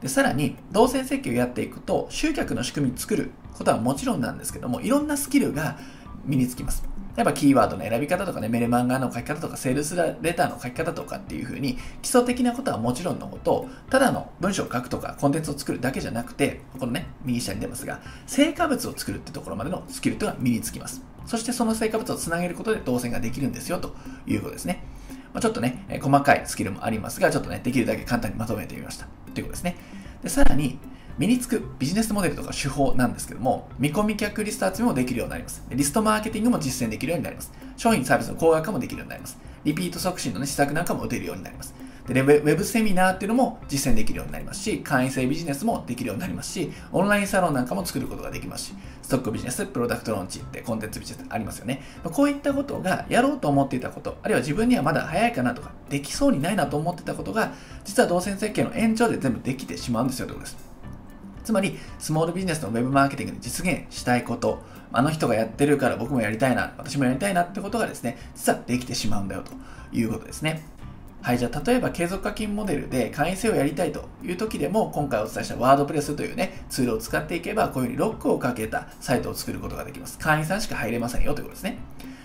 でさらに動線設計をやっていくと集客の仕組み作ることはもちろんなんですけどもいろんなスキルが身につきますやっぱキーワードの選び方とかね、メルマンガの書き方とか、セールスレターの書き方とかっていう風に、基礎的なことはもちろんのこと、ただの文章を書くとか、コンテンツを作るだけじゃなくて、このね、右下に出ますが、成果物を作るってところまでのスキルというのは身につきます。そしてその成果物をつなげることで動線ができるんですよ、ということですね。まあ、ちょっとね、細かいスキルもありますが、ちょっとね、できるだけ簡単にまとめてみました。ということですね。でさらに、身につくビジネスモデルとか手法なんですけども、見込み客リスト集めもできるようになります。リストマーケティングも実践できるようになります。商品サービスの高額化もできるようになります。リピート促進の、ね、施策なんかも打てるようになります。でウェブセミナーっていうのも実践できるようになりますし、会員制ビジネスもできるようになりますし、オンラインサロンなんかも作ることができますし、ストックビジネス、プロダクトローンチってコンテンツビジネスありますよね。こういったことがやろうと思っていたこと、あるいは自分にはまだ早いかなとか、できそうにないなと思ってたことが、実は動線設計の延長で全部できてしまうんですよということです。つまり、スモールビジネスのウェブマーケティングで実現したいこと、あの人がやってるから僕もやりたいな、私もやりたいなってことがですね、実はできてしまうんだよということですね。はい、じゃあ例えば継続課金モデルで会員制をやりたいという時でも今回お伝えしたワードプレスというねツールを使っていけばこういうふうにロックをかけたサイトを作ることができます。会員さんしか入れませんよということですね。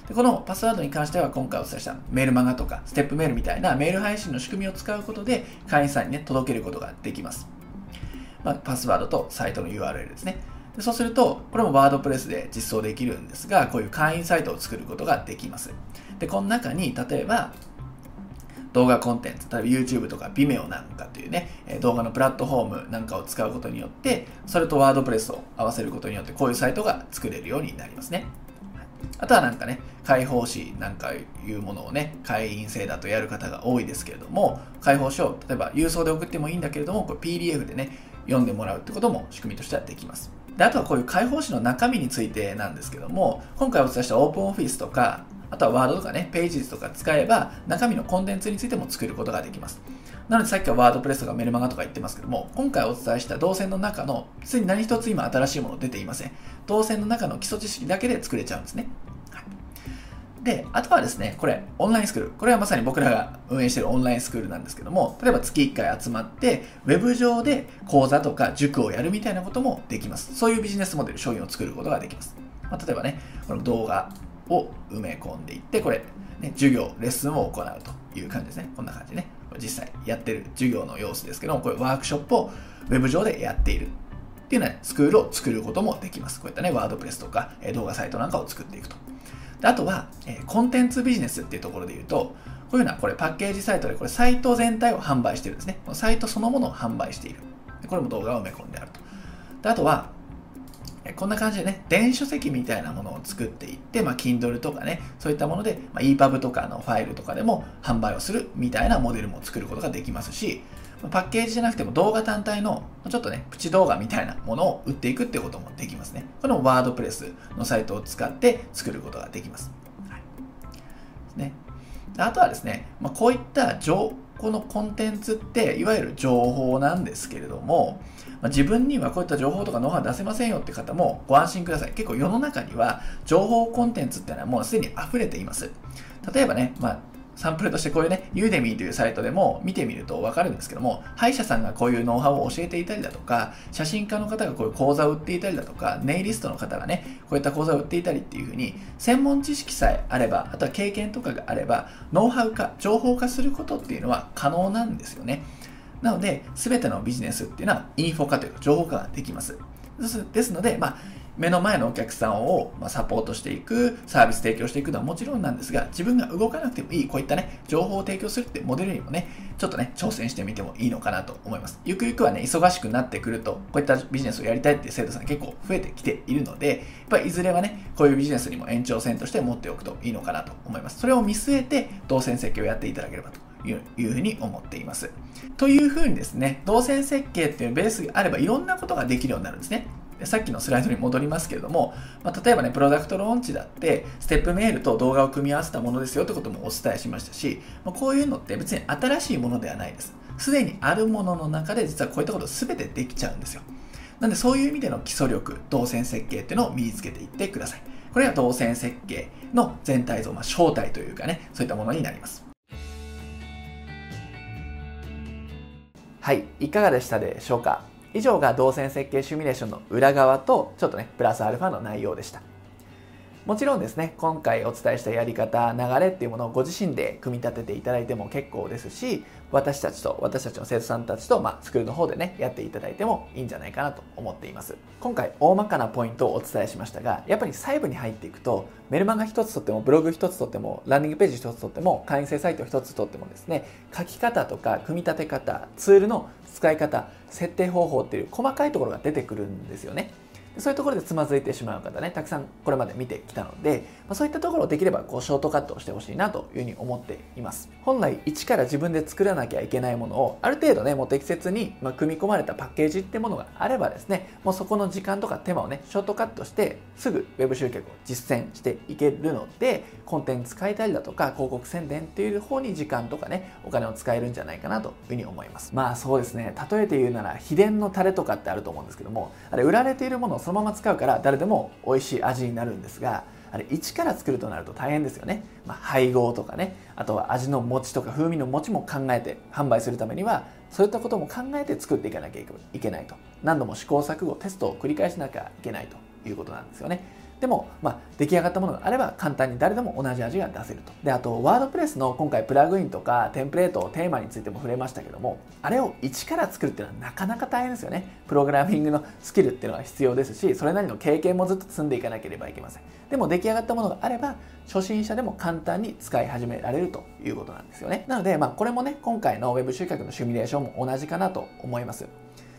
でこのパスワードに関しては今回お伝えしたメールマガとかステップメールみたいなメール配信の仕組みを使うことで会員さんにね届けることができます。まあ、パスワードとサイトの URL ですね。でそうすると、これもワードプレスで実装できるんですが、こういう会員サイトを作ることができます。で、この中に、例えば、動画コンテンツ、例えば YouTube とか Vimeo なんかというね、動画のプラットフォームなんかを使うことによって、それとワードプレスを合わせることによって、こういうサイトが作れるようになりますね。あとはなんかね、開放誌なんかいうものをね、会員制だとやる方が多いですけれども、開放書を例えば郵送で送ってもいいんだけれども、これ PDF でね、読んでもらうってことも仕組みとしてはできます。であとはこういう開放誌の中身についてなんですけども、今回お伝えしたオープンオフィスとか、あとはワードとかね、ページ図とか使えば、中身のコンテンツについても作ることができます。なのでさっきはワードプレスとかメルマガとか言ってますけども、今回お伝えした動線の中の、すでに何一つ今新しいもの出ていません。動線の中の基礎知識だけで作れちゃうんですね。で、あとはですね、これ、オンラインスクール。これはまさに僕らが運営しているオンラインスクールなんですけども、例えば月1回集まって、ウェブ上で講座とか塾をやるみたいなこともできます。そういうビジネスモデル、商品を作ることができます。まあ、例えばね、この動画を埋め込んでいって、これ、ね、授業、レッスンを行うという感じですね。こんな感じでね。実際やってる授業の様子ですけども、これワークショップをウェブ上でやっているっていうね、スクールを作ることもできます。こういったね、ワードプレスとか動画サイトなんかを作っていくと。あとは、えコンテンツビジネスっていうところで言うと、こういうようなこれパッケージサイトでこれサイト全体を販売してるんですね。サイトそのものを販売している。これも動画を埋め込んであると。であとは、こんな感じでね、電子書籍みたいなものを作っていって、まあ、Kindle とかね、そういったもので、まあ、EPUB とかのファイルとかでも販売をするみたいなモデルも作ることができますし、パッケージじゃなくても動画単体のちょっとね、プチ動画みたいなものを売っていくってこともできますね。このワードプレスのサイトを使って作ることができます。はい、ね、あとはですね、まあ、こういった情このコンテンツっていわゆる情報なんですけれども、まあ、自分にはこういった情報とかノウハウ出せませんよって方もご安心ください。結構世の中には情報コンテンツっていうのはもうすでに溢れています。例えばね、まあ、サンプルとしてこういうね、ユーデミーというサイトでも見てみるとわかるんですけども、歯医者さんがこういうノウハウを教えていたりだとか、写真家の方がこういう講座を売っていたりだとか、ネイリストの方がね、こういった講座を売っていたりっていうふうに、専門知識さえあれば、あとは経験とかがあれば、ノウハウ化、情報化することっていうのは可能なんですよね。なので、すべてのビジネスっていうのはインフォ化というか情報化ができます。ですので、まあ、目の前のお客さんをサポートしていく、サービス提供していくのはもちろんなんですが、自分が動かなくてもいい、こういったね、情報を提供するってモデルにもね、ちょっとね、挑戦してみてもいいのかなと思います。ゆくゆくはね、忙しくなってくると、こういったビジネスをやりたいって生徒さん結構増えてきているので、やっぱりいずれはね、こういうビジネスにも延長線として持っておくといいのかなと思います。それを見据えて、動線設計をやっていただければというふうに思っています。というふうにですね、動線設計っていうベースがあればいろんなことができるようになるんですね。さっきのスライドに戻りますけれども、まあ、例えばね、プロダクトローンチだって、ステップメールと動画を組み合わせたものですよってこともお伝えしましたし、まあ、こういうのって別に新しいものではないです。すでにあるものの中で実はこういったこと全てできちゃうんですよ。なんでそういう意味での基礎力、動線設計っていうのを身につけていってください。これが動線設計の全体像、まあ、正体というかね、そういったものになります。はい、いかがでしたでしょうか？以上が動線設計シミュレーションの裏側とちょっとねプラスアルファの内容でした。もちろんですね今回お伝えしたやり方流れっていうものをご自身で組み立てていただいても結構ですし私たちと私たちの生徒さんたちと、まあ、スクールの方でねやっていただいてもいいんじゃないかなと思っています。今回大まかなポイントをお伝えしましたがやっぱり細部に入っていくとメルマガ1つとってもブログ1つとってもランディングページ1つとっても会員制サイト1つとってもですね書き方とか組み立て方ツールの使い方設定方法っていう細かいところが出てくるんですよね。そういうところでつまずいてしまう方ねたくさんこれまで見てきたので、まあ、そういったところをできればこうショートカットをしてほしいなというふうに思っています。本来一から自分で作らなきゃいけないものをある程度ねもう適切に、ま組み込まれたパッケージってものがあればですねもうそこの時間とか手間をねショートカットしてすぐ Web 集客を実践していけるのでコンテンツ使いたりだとか広告宣伝っていう方に時間とかねお金を使えるんじゃないかなというふうに思います。まあそうですね。例えて言うなら秘伝のタレとかってあると思うんですけどもあれ売られているものをそのまま使うから誰でも美味しい味になるんですがあれ一から作るとなると大変ですよね、まあ、配合とかねあとは味の餅とか風味の餅も考えて販売するためにはそういったことも考えて作っていかなきゃいけないと何度も試行錯誤テストを繰り返しなきゃいけないということなんですよねでも、まあ、出来上がったものがあれば簡単に誰でも同じ味が出せると。で、あと、ワードプレスの今回プラグインとかテンプレート、テーマについても触れましたけども、あれを一から作るっていうのはなかなか大変ですよね。プログラミングのスキルっていうのは必要ですし、それなりの経験もずっと積んでいかなければいけません。でも出来上がったものがあれば、初心者でも簡単に使い始められるということなんですよね。なので、まあ、これもね、今回の Web 集客のシミュレーションも同じかなと思いますや。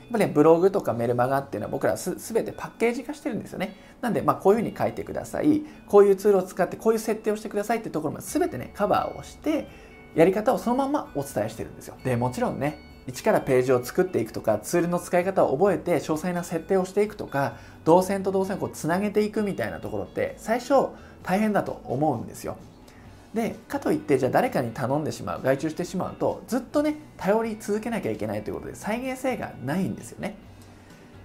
っぱりね、ブログとかメルマガっていうのは僕らすべてパッケージ化してるんですよね。なんで、まあ、こういうふうに書いてください。こういうツールを使ってこういう設定をしてくださいっていうところまですべてね、カバーをして、やり方をそのままお伝えしてるんですよ。で、もちろんね、一からページを作っていくとか、ツールの使い方を覚えて詳細な設定をしていくとか、動線と動線をこうつなげていくみたいなところって最初大変だと思うんですよ。でかといってじゃあ誰かに頼んでしまう外注してしまうとずっとね頼り続けなきゃいけないということで再現性がないんですよね。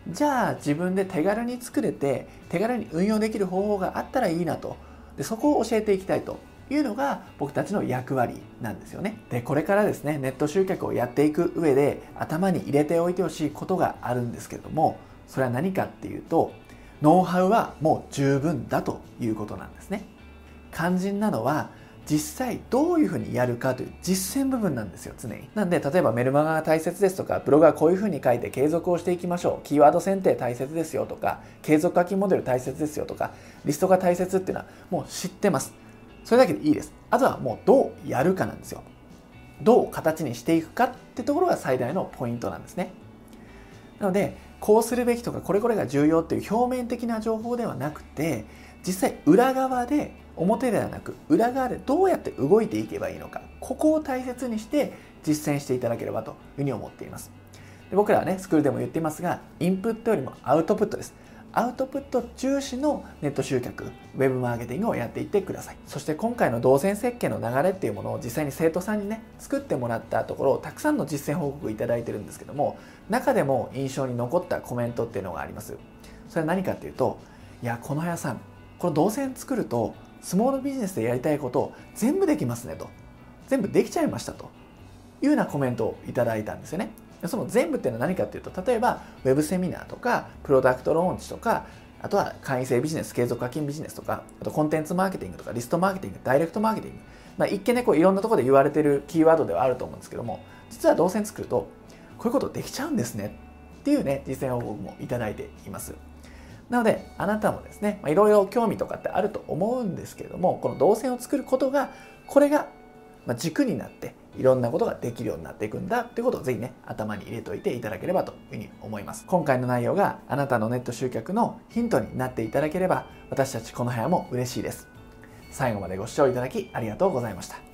じゃあ自分で手軽に作れて手軽に運用できる方法があったらいいなと。でそこを教えていきたいと。いうのが僕たちの役割なんですよね。でこれからですねネット集客をやっていく上で頭に入れておいてほしいことがあるんですけれどもそれは何かっていうとノウハウはもう十分だということなんですね。肝心なのは実際どういうふうにやるかという実践部分なんですよ常に。なんで例えばメルマガが大切ですとかブログはこういうふうに書いて継続をしていきましょう。キーワード選定大切ですよとか継続課金モデル大切ですよとかリストが大切っていうのはもう知ってます。それだけでいいです。あとはもうどうやるかなんですよ。どう形にしていくかってところが最大のポイントなんですね。なのでこうするべきとかこれこれが重要っていう表面的な情報ではなくて実際裏側で表ではなく裏側でどうやって動いていけばいいのかここを大切にして実践していただければというふうに思っています。で僕らはねスクールでも言っていますがインプットよりもアウトプットです。アウトプット重視のネット集客ウェブマーケティングをやっていってください。そして今回の動線設計の流れっていうものを実際に生徒さんにね作ってもらったところをたくさんの実践報告いただいてるんですけども中でも印象に残ったコメントっていうのがあります。それは何かっていうといやこの部さんこの動線作るとスモールビジネスでやりたいことを全部できますねと。全部できちゃいましたというようなコメントをいただいたんですよね。その全部っていうのは何かっていうと例えばウェブセミナーとかプロダクトローンチとかあとは会員制ビジネス継続課金ビジネスとかあとコンテンツマーケティングとかリストマーケティングダイレクトマーケティング、まあ、一見ねこういろんなところで言われてるキーワードではあると思うんですけども実は動線作るとこういうことできちゃうんですねっていうね実践報告もいただいています。なのであなたもですねいろいろ興味とかってあると思うんですけれどもこの動線を作ることがこれが軸になっていろんなことができるようになっていくんだっていうことをぜひね頭に入れておいていただければというふうに思います。今回の内容があなたのネット集客のヒントになっていただければ私たちこの部屋も嬉しいです。最後までご視聴いただきありがとうございました。